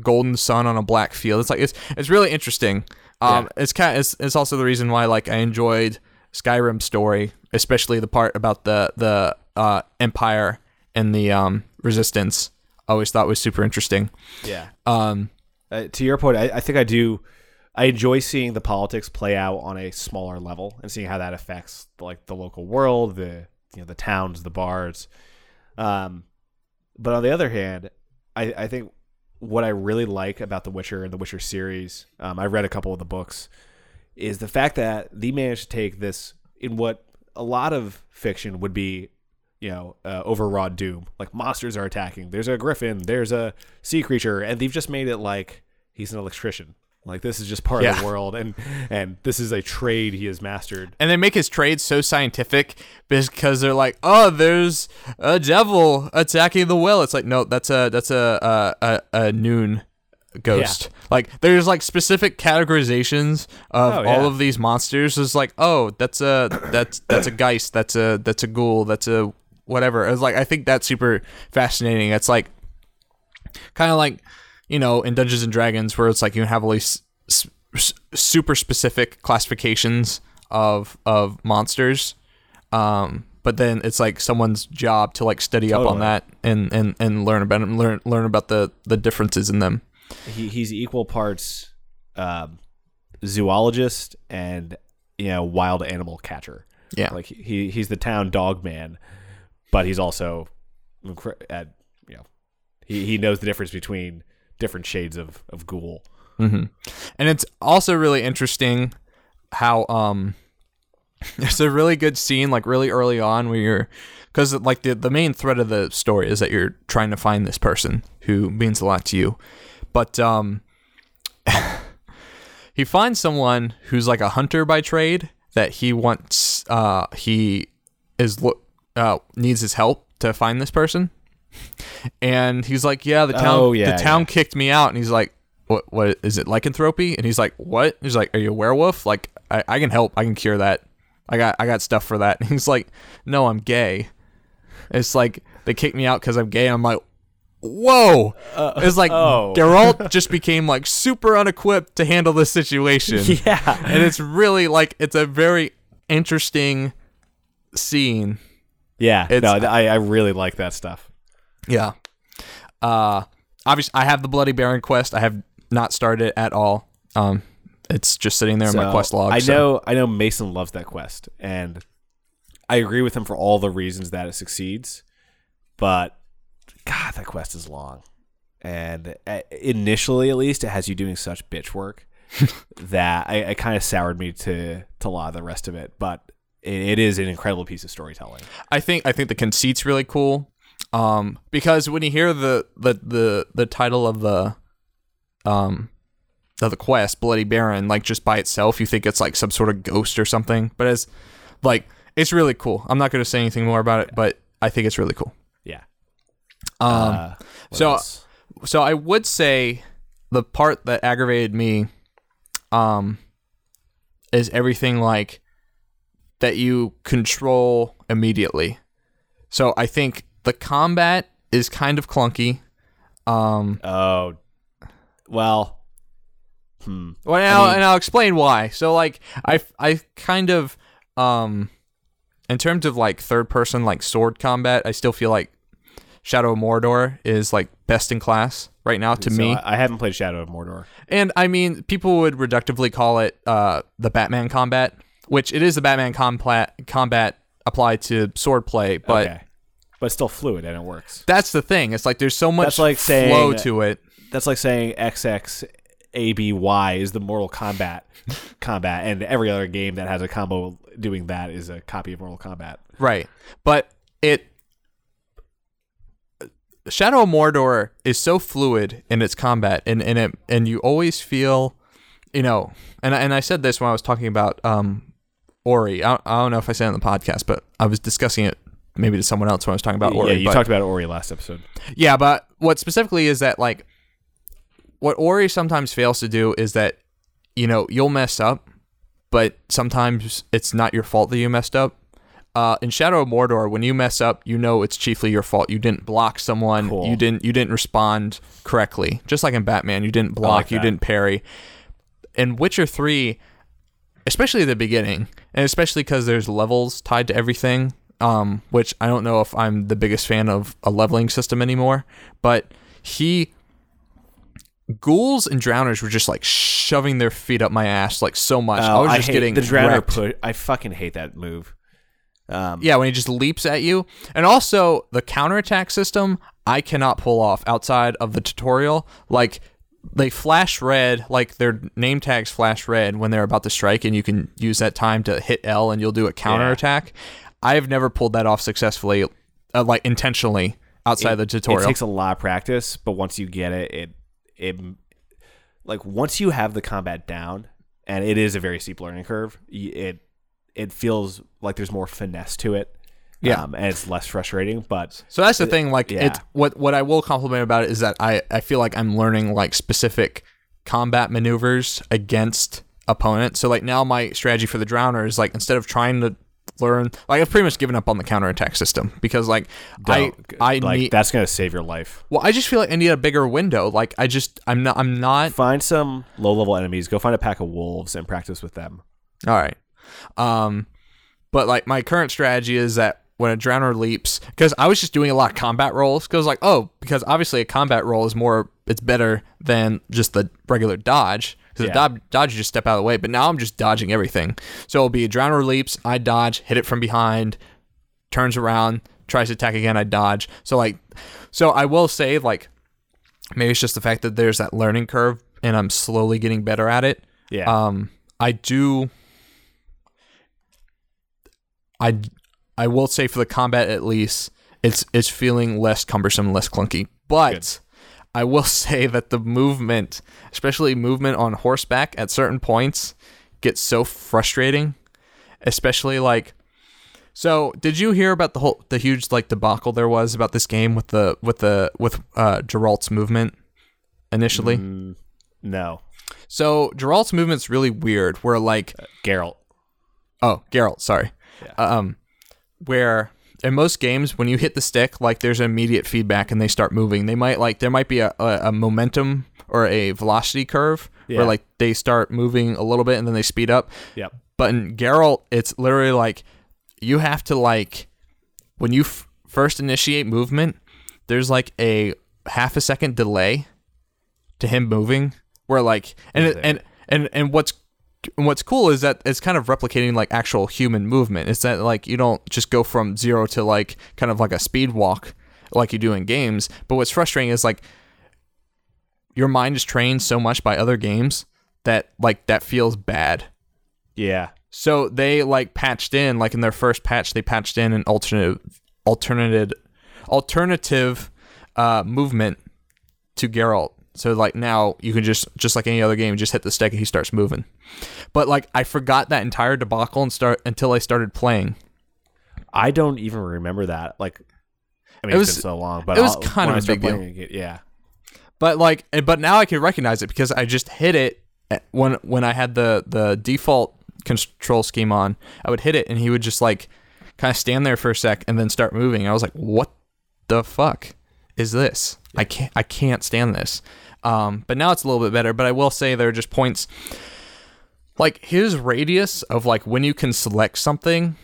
golden sun on a black field. It's like it's it's really interesting. Um, it's kind it's it's also the reason why like I enjoyed Skyrim's story, especially the part about the the uh, Empire and the um, Resistance. I always thought was super interesting. Yeah. Um, Uh, to your point, I, I think I do. I enjoy seeing the politics play out on a smaller level and seeing how that affects like the local world, the you know the towns, the bars. Um, but on the other hand, I, I think what I really like about The Witcher and the Witcher series, um, I read a couple of the books, is the fact that they managed to take this in what a lot of fiction would be, you know, uh, overwrought doom. Like monsters are attacking. There's a griffin. There's a sea creature, and they've just made it like he's an electrician. Like this is just part of the world, and and this is a trade he has mastered. and they make his trade so scientific because they're like, "Oh, there's a devil attacking the well." It's like, no, that's a that's a a, a, a noon ghost. Like, there's like specific categorizations of Oh, all of these monsters. It's like, oh, that's a that's that's a geist. That's a that's a ghoul. That's a whatever. It's like I think that's super fascinating. It's like kind of like you know in Dungeons and Dragons where it's like you have all these s- s- super specific classifications of of monsters um but then it's like someone's job to like study up on that and and and learn about them learn learn about the the differences in them he, he's equal parts um, zoologist and you know wild animal catcher. Yeah. like he he's the town dog man, but he's also at you know he he knows the difference between different shades of of ghoul. hmm and it's also really interesting how um <laughs> there's a really good scene like really early on where you're because like the, the main thread of the story is that you're trying to find this person who means a lot to you. But um <laughs> he finds someone who's like a hunter by trade that he wants uh he is lo- uh needs his help to find this person and he's like yeah the town Oh, yeah, the town yeah. kicked me out. And he's like what what is it lycanthropy? And he's like what? He's like are you a werewolf? Like I, I can help. I can cure that. I got i got stuff for that. And <laughs> he's like no i'm gay. It's like they kicked me out because i'm gay i'm like whoa. Uh, it's like oh. <laughs> Geralt just became like super unequipped to handle this situation. <laughs> Yeah, and it's really like it's a very interesting scene. Yeah. It's- no, I I really like that stuff. Yeah. Uh obviously I have the Bloody Baron quest. I have not started it at all. Um it's just sitting there in my quest log. I so- know I know Mason loves that quest, and I agree with him for all the reasons that it succeeds. But God, that quest is long, and uh, initially, at least, it has you doing such bitch work <laughs> that I, it kind of soured me to to a lot of the rest of it. But it, it is an incredible piece of storytelling. I think I think the conceit's really cool. Um because when you hear the the the, the title of the um of the quest, Bloody Baron, like just by itself, you think it's like some sort of ghost or something. But it's like it's really cool. I'm not gonna say anything more about it, but I think it's really cool. Yeah. Um Uh, so- else? so I would say the part that aggravated me um is everything like that you control immediately. So I think the combat is kind of clunky. Um oh, well, hmm. well, and I'll, mean- and I'll explain why. So like I I kind of um in terms of like third person like sword combat, I still feel like Shadow of Mordor is like best in class right now to So me. I, I haven't played Shadow of Mordor. And I mean, people would reductively call it uh, the Batman combat, which it is the Batman combat combat applied to swordplay, but okay, but it's still fluid and it works. that's the thing. It's like there's so much That's like flow saying- to it. that's like saying XX ABY is the Mortal Kombat combat, and every other game that has a combo doing that is a copy of Mortal Kombat. Right. But it Shadow of Mordor is so fluid in its combat and, and it and you always feel you know and I- and I said this when I was talking about um Ori. I, I don't know if I said it on the podcast, but I was discussing it maybe to someone else when I was talking about Ori. yeah, you but- talked about Ori last episode. yeah, but what specifically is that like what Ori sometimes fails to do is that you know you'll mess up, but sometimes it's not your fault that you messed up. Uh, in Shadow of Mordor, when you mess up, you know it's chiefly your fault. You didn't block someone. Cool. You didn't. You didn't respond correctly. Just like in Batman, you didn't block. like you didn't parry. In Witcher Three, especially at the beginning, and especially because there's levels tied to everything, um, which I don't know if I'm the biggest fan of a leveling system anymore, but he ghouls and drowners were just like shoving their feet up my ass like so much. I Oh, was just hate getting the drowner. I fucking hate that move. Um, Yeah, when he just leaps at you. And also the counterattack system I cannot pull off outside of the tutorial. Like they flash red, like their name tags flash red when they're about to strike and you can use that time to hit L and you'll do a counterattack. I've never pulled that off successfully uh, like intentionally outside the tutorial. It takes a lot of practice, but once you get it, it it like once you have the combat down, and it is a very steep learning curve. It it feels like there's more finesse to it. Yeah. um, and it's less frustrating. But So that's the thing. Like, yeah. it's what what I will compliment about it is that I I feel like I'm learning like specific combat maneuvers against opponents. So like now my strategy for the drowner is like instead of trying to learn, like I've pretty much given up on the counterattack system because like I don't- I like need that's gonna save your life. well I just feel like I need a bigger window. Like I just I'm not I'm not Find some low level enemies. Go find a pack of wolves and practice with them. All right. Um, but like my current strategy is that when a drowner leaps, because I was just doing a lot of combat rolls, because like oh, because obviously a combat roll is more, it's better than just the regular dodge. Because Yeah. dodge, dodge, you just step out of the way. But now I'm just dodging everything. So it'll be a drowner leaps, I dodge, hit it from behind, turns around, tries to attack again, I dodge. So like, so I will say like, maybe it's just the fact that there's that learning curve, and I'm slowly getting better at it. Yeah, Um, I do. I I will say for the combat at least, it's it's feeling less cumbersome, less clunky. But. I will <laughs> say that the movement, especially movement on horseback at certain points, gets so frustrating. Especially like, so did you hear about the whole the huge like debacle there was about this game with the with the with uh Geralt's movement initially? Mm, no, So Geralt's movement's really weird. Where like, Geralt. oh, Geralt, sorry. Yeah. Um, where in most games when you hit the stick, like there's immediate feedback and they start moving. They might like there might be a, a, a momentum or a velocity curve Yeah. where like they start moving a little bit and then they speed up. Yep. But in Geralt, it's literally like you have to like when you f- first initiate movement, there's like a half a second delay to him moving. Where like and and and and what's and what's cool is that it's kind of replicating like actual human movement. It's that like you don't just go from zero to like kind of like a speed walk like you do in games. But what's frustrating is like your mind is trained so much by other games that like that feels bad. Yeah. So they like patched in, like in their first patch, they patched in an alternative, alternative, alternative uh, movement to Geralt. So like now you can just just like any other game, just hit the stick and he starts moving. But like I forgot that entire debacle and start until I started playing. I don't even remember that. Like, I mean, It it's was- been so long, but it was I'll- kind of a big deal. it, Yeah. But like, but now I can recognize it because I just hit it when when I had the the default control scheme on. I would hit it and he would just like kind of stand there for a sec and then start moving. I was like, what the fuck is this? I can't I can't stand this. Um, but now it's a little bit better. But I will say there are just points like his radius of like when you can select something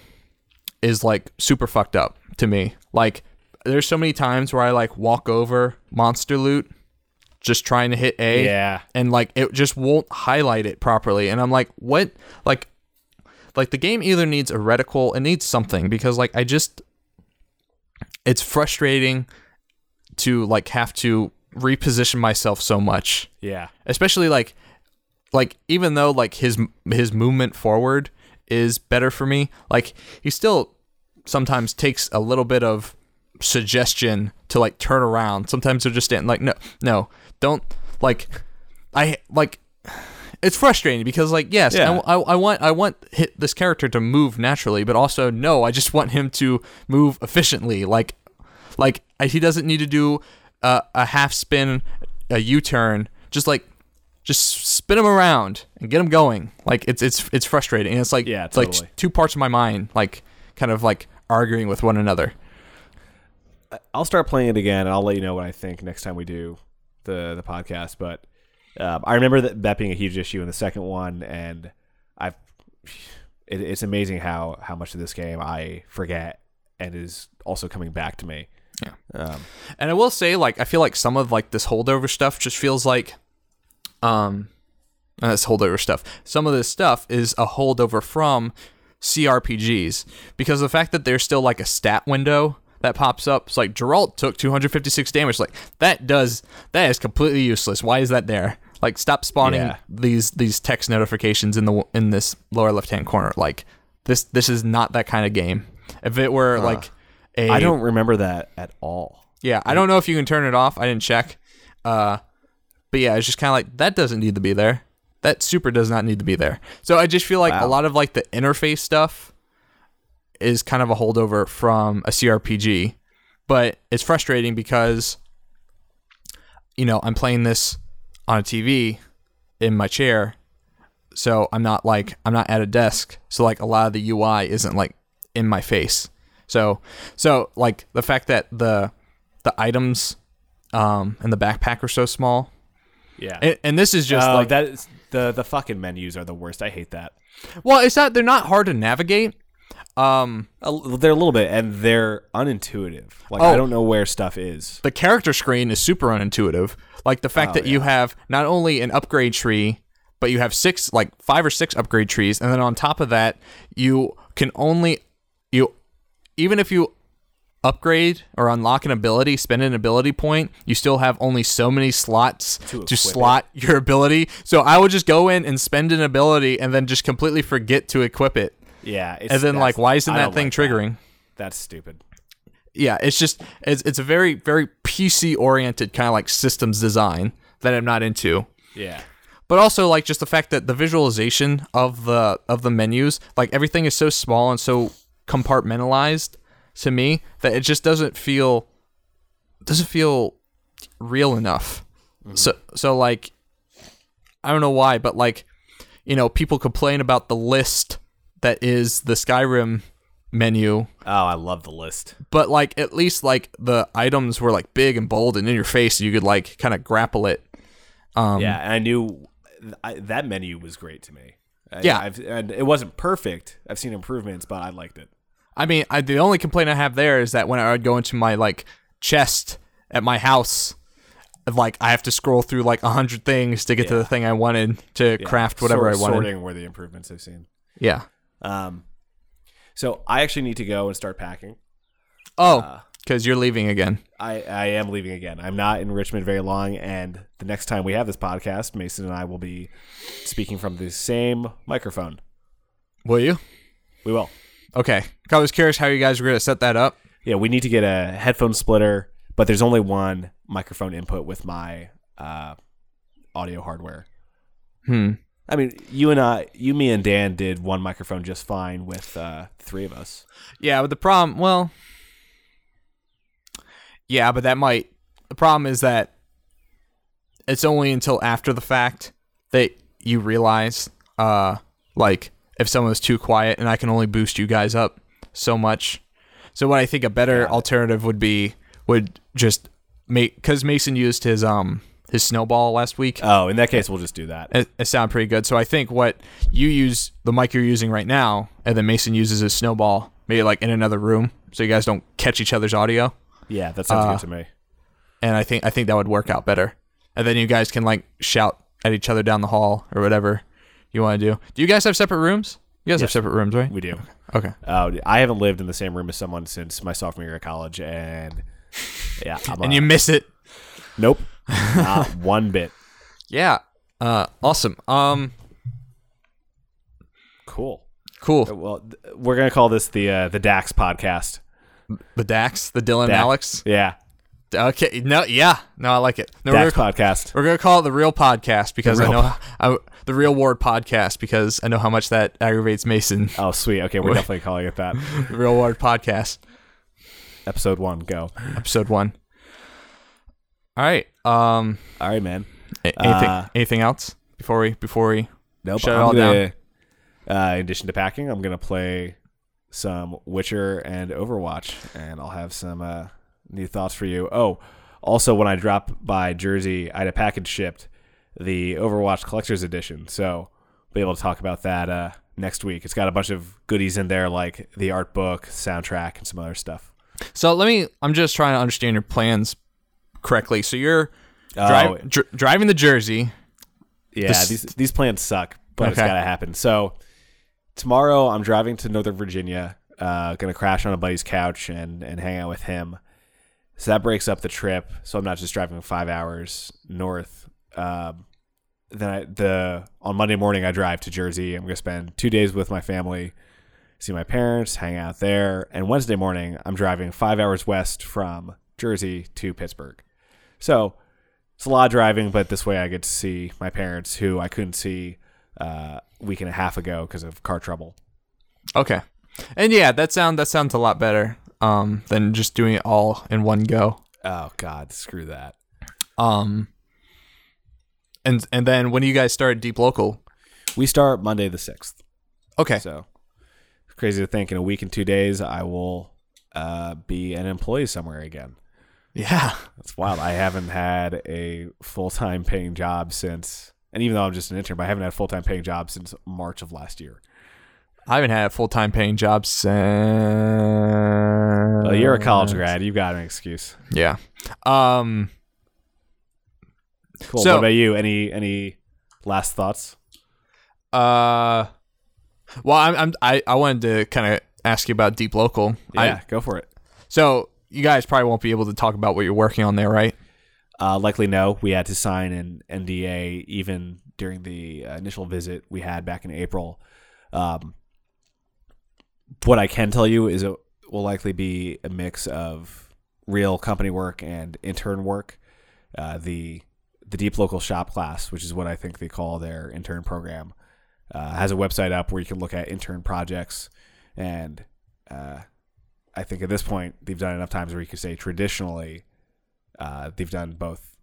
is like super fucked up to me. Like there's so many times where I like walk over monster loot just trying to hit A Yeah. and like it just won't highlight it properly and I'm like what like like the game either needs a reticle it needs something because like I just it's frustrating to like have to reposition myself so much Yeah. especially like like even though like his his movement forward is better for me like he still sometimes takes a little bit of suggestion to like turn around sometimes they're just stand like no no don't like i like it's frustrating because like yes Yeah. I, I, I want i want hit this character to move naturally but also no i just want him to move efficiently like like he doesn't need to do uh, a half spin a u-turn just like just spin him around and get him going like it's it's it's frustrating and it's like Yeah, it's like totally. two parts of my mind like kind of like arguing with one another I'll start playing it again, and I'll let you know what I think next time we do the the podcast. But um, I remember that, that being a huge issue in the second one, and I've it, it's amazing how how much of this game I forget and is also coming back to me. Yeah. Um, And I will say, like, I feel like some of like this holdover stuff just feels like, um, uh, this holdover stuff. Some of this stuff is a holdover from CRPGs because the fact that there's still like a stat window that pops up. It's like Geralt took 256 damage. Like that does that is completely useless. Why is that there? Like stop spawning Yeah. these these text notifications in the in this lower left hand corner. Like this this is not that kind of game. If it were like a I don't remember that at all. yeah, I don't know if you can turn it off. I didn't check. Uh, but yeah, it's just kind of like that doesn't need to be there. That super does not need to be there. So I just feel like a lot of like the interface stuff is kind of a holdover from a CRPG, but it's frustrating because you know I'm playing this on a TV in my chair, so I'm not like I'm not at a desk. So like a lot of the UI isn't like in my face. So so like the fact that the the items um and the backpack are so small. Yeah. And, and this is just Uh, like that is, the the fucking menus are the worst. I hate that. well, it's not they're not hard to navigate. Um They're a little bit, and they're unintuitive. Like Oh. I don't know where stuff is. the character screen is super unintuitive. Like the fact Oh, that you have not only an upgrade tree, but you have six, like five or six upgrade trees, and then on top of that, you can only even if you upgrade or unlock an ability, spend an ability point, you still have only so many slots to, it. slot <laughs> your ability. So I would just go in and spend an ability and then just completely forget to equip it. Yeah. It's, And then like, why isn't that thing like triggering? That's stupid. yeah, it's just it's it's a very very PC oriented kind of like systems design that I'm not into. Yeah. But also like just the fact that the visualization of the of the menus, like everything is so small and so compartmentalized to me that it just doesn't feel doesn't feel real enough. So so like I don't know why, but like you know, people complain about the list that is the Skyrim menu Oh, I love the list. but like at least like the items were like big and bold and in your face and you could like kind of grapple it um yeah, and I knew I, that menu was great to me. I- Yeah. I've, and it wasn't perfect. I've seen improvements, but I liked it. I mean I, the only complaint i have there is that when i would go into my like chest at my house like i have to scroll through like a hundred things to get to the thing i wanted to Yeah. craft whatever Sort- i wanted Sorting were the improvements I've seen. yeah Um, so I actually need to go and start packing. oh Uh, because you're leaving again I, I am leaving again. I'm not in Richmond very long, and the next time we have this podcast, Mason and I will be speaking from the same microphone. will you We will. Okay i was curious how you guys were gonna set that up Yeah, we need to get a headphone splitter, but there's only one microphone input with my uh, audio hardware. hmm I mean, you and I, you, me, and Dan did one microphone just fine with uh, three of us. Yeah, but the problem, well, yeah, but that might. The problem is that it's only until after the fact that you realize, uh, like if someone's too quiet, and I can only boost you guys up so much. So what I think a better alternative would be would just make because Mason used his um his snowball last week. Oh, in that case, we'll just do that. It, it sounded pretty good. So I think what you use the mic you're using right now, and then Mason uses his snowball, maybe like in another room, so you guys don't catch each other's audio. Yeah, that sounds Uh, good to me. And I think I think that would work out better. And then you guys can like shout at each other down the hall or whatever you want to do. Do you guys have separate rooms? You guys have separate rooms, right? We do. Okay. Oh, I haven't lived in the same room as someone since my sophomore year of college, and yeah, I'm And a- you miss it. nope, <laughs> not one bit. Yeah. Uh, awesome. Um, Cool. cool. Well, th- we're gonna call this the uh, the Dax podcast. The Dax, the Dylan Dax. Alex. Yeah, Okay. No. Yeah. No, I like it. No, we're, gonna, podcast. we're gonna call it the real podcast because real I know <laughs> I, the real ward podcast because I know how much that aggravates Mason. Oh, sweet. Okay, we're <laughs> definitely calling it that. The real ward podcast, Episode one, go. episode one. All right. Um. All right, man. a- Anything? Uh, anything else before we before we? Nope. Shut it all gonna, Uh, in addition to packing, I'm gonna play some Witcher and Overwatch, and I'll have some uh, new thoughts for you. Oh, also, when I drop by Jersey, I had a package shipped, the Overwatch Collector's Edition. So, I'll be able to talk about that uh, next week. It's got a bunch of goodies in there, like the art book, soundtrack, and some other stuff. So let me. I'm just trying to understand your plans correctly. So you're Oh, drive, dr- driving the Jersey. Yeah, This- these these plans suck, but it's gotta happen. So tomorrow I'm driving to Northern Virginia. Uh, gonna crash on a buddy's couch and and hang out with him. So that breaks up the trip. So I'm not just driving five hours north. Um, then I, the on Monday morning I drive to Jersey. I'm gonna spend two days with my family, see my parents, hang out there. And Wednesday morning I'm driving five hours west from Jersey to Pittsburgh. So it's a lot of driving, but this way I get to see my parents, who I couldn't see uh, a week and a half ago because of car trouble. Okay. And yeah, that sound that sounds a lot better um than just doing it all in one go. Oh God, screw that. Um. And and then when do you guys start Deeplocal? We start Monday the sixth, Okay. so crazy to think in a week and two days I will uh, be an employee somewhere again. Yeah. That's wild. I haven't had a full time paying job since, and even though I'm just an intern, but I haven't had a full time paying job since March of last year. I haven't had a full time paying job since. Well, you're a college grad. You've got an excuse. Yeah. Um. Cool. So- what about you? Any any last thoughts? Uh. Well, I'm, I'm I I wanted to kind of ask you about Deeplocal. Yeah, I, go for it. so you guys probably won't be able to talk about what you're working on there, right? Uh, likely no. We had to sign an NDA even during the uh, initial visit we had back in April. Um, what I can tell you is it will likely be a mix of real company work and intern work. Uh, the the Deeplocal shop class, which is what I think they call their intern program, uh, has a website up where you can look at intern projects, and uh, I think at this point they've done enough times where you could say traditionally uh, they've done both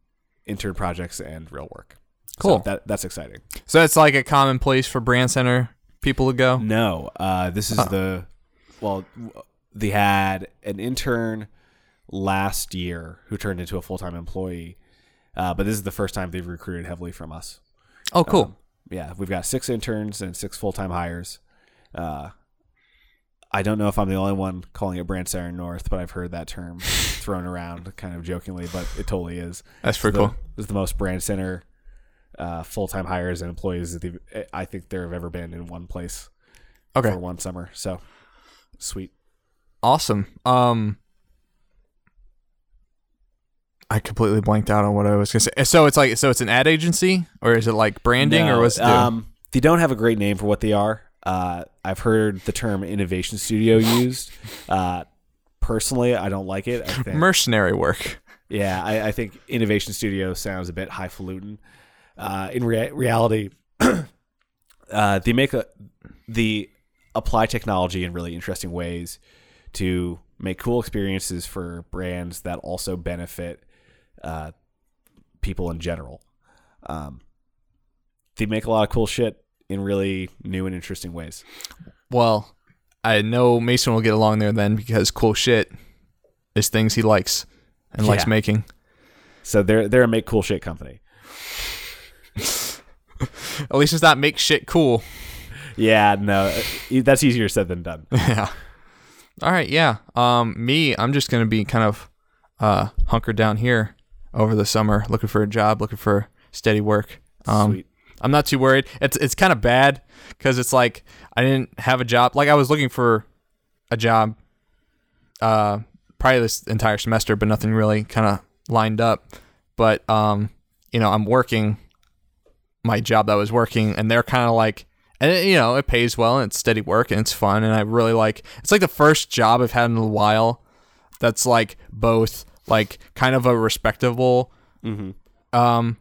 intern projects and real work. So Cool. that that's exciting. So that's like a common place for Brandcenter people to go. No, uh, this is the well, they had an intern last year who turned into a full time employee, uh, but this is the first time they've recruited heavily from us. Oh, cool. Um, yeah, we've got six interns and six full time hires. Uh, I don't know if I'm the only one calling it Brandcenter North, but I've heard that term <laughs> thrown around kind of jokingly, but it totally is. that's pretty the, cool. Is the most Brandcenter uh, full time hires and employees that they've, I think there have ever been in one place Okay. for one summer. So sweet. Awesome. Um, I completely blanked out on what I was gonna say. So it's like, so it's an ad agency, or is it like branding, or No, what's it um, they don't have a great name for what they are. Uh, I've heard the term innovation studio used. Uh, personally, I don't like it. I think, Mercenary work. yeah, I, I think innovation studio sounds a bit highfalutin. Uh, in rea- reality, <clears throat> uh, they make a the apply technology in really interesting ways to make cool experiences for brands that also benefit uh, people in general. Um, they make a lot of cool shit in really new and interesting ways. Well, I know Mason will get along there then because cool shit is things he likes and likes making. So they're they're a make cool shit company. <laughs> At least it's not make shit cool. Yeah, no, that's easier said than done. <laughs> yeah. All right. Yeah. Um, me, I'm just gonna be kind of uh hunkered down here over the summer, looking for a job, looking for steady work. Um, Sweet. I'm not too worried. It's it's kind of bad because it's like I didn't have a job. Like I was looking for a job, uh, probably this entire semester, but nothing really kind of lined up. But um, you know, I'm working my job that I was working, and they're kind of like, and it, you know, it pays well and it's steady work and it's fun, and I really like. It's like the first job I've had in a while that's like both like kind of a respectable um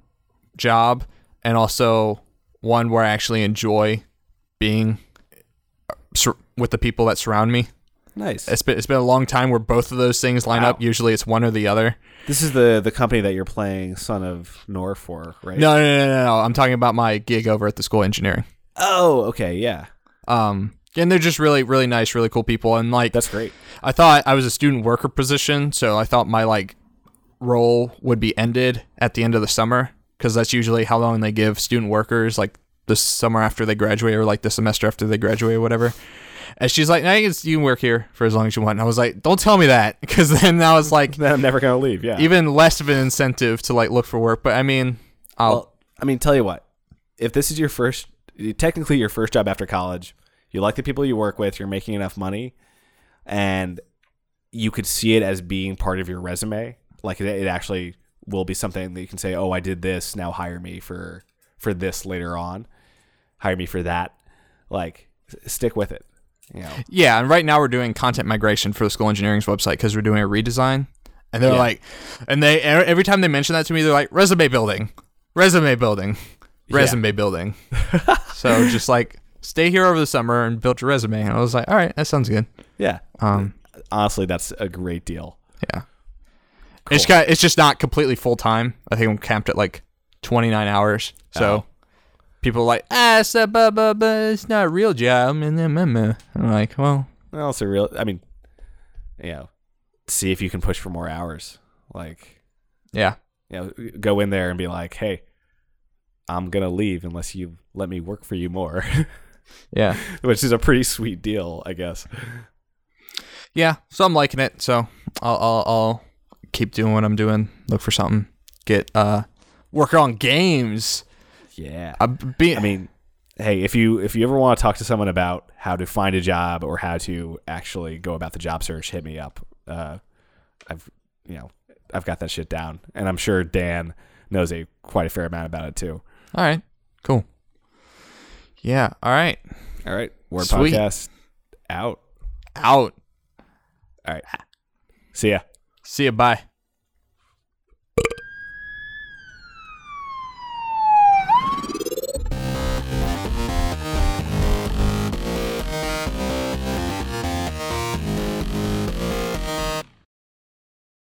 job and also one where I actually enjoy being uh, with the people that surround me. Nice. It's been it's been a long time where both of those things line Wow. up. Usually it's one or the other. This is the the company that you're playing Son of Nor for, right? No, no, no, no, no. I'm talking about my gig over at the school of engineering. Oh, okay, yeah. Um, and they're just really, really nice, really cool people. And like, That's great. I thought I was a student worker position, so I thought my like role would be ended at the end of the summer because that's usually how long they give student workers, like the summer after they graduate or like the semester after they graduate or whatever. And she's like, "No, you can, you can work here for as long as you want." And I was like, "Don't tell me that," <laughs> because then I was like, Then I'm never gonna leave. Yeah. even less of an incentive to like look for work. But I mean, I'll well, I mean, tell you what. If this is your first, technically your first job after college, you like the people you work with, you're making enough money, and you could see it as being part of your resume. Like it, it actually will be something that you can say, "Oh, I did this. Now hire me for for this later on. Hire me for that." Like, stick with it. You know. Yeah, and right now we're doing content migration for the school engineering's website because we're doing a redesign. And they're Yeah. like, and they every time they mention that to me, they're like, resume building, resume building, resume building. <laughs> so just like stay here over the summer and build your resume. And I was like, all right, that sounds good. Yeah. Um, Honestly, that's a great deal. yeah, it's got it's just not completely full time. I think I'm capped at like 29 hours. So Oh. People are like, ah, it's, a, it's not a real job. And then I'm like, well, Well, it's a real. I mean, you know, see if you can push for more hours. Like, yeah. you know, go in there and be like, "Hey, I'm gonna leave unless you let me work for you more," <laughs> Yeah. which is a pretty sweet deal, I guess. Yeah, so I'm liking it. So I'll I'll, I'll keep doing what I'm doing. Look for something. Get uh work on games. Yeah. I be I mean, hey, if you if you ever want to talk to someone about how to find a job or how to actually go about the job search, hit me up. Uh, I've you know I've got that shit down, and I'm sure Dan knows a quite a fair amount about it too. all right. Cool. Yeah. All right. All right, Word Sweet. Podcast out. Out. All right, see ya. See ya. Bye.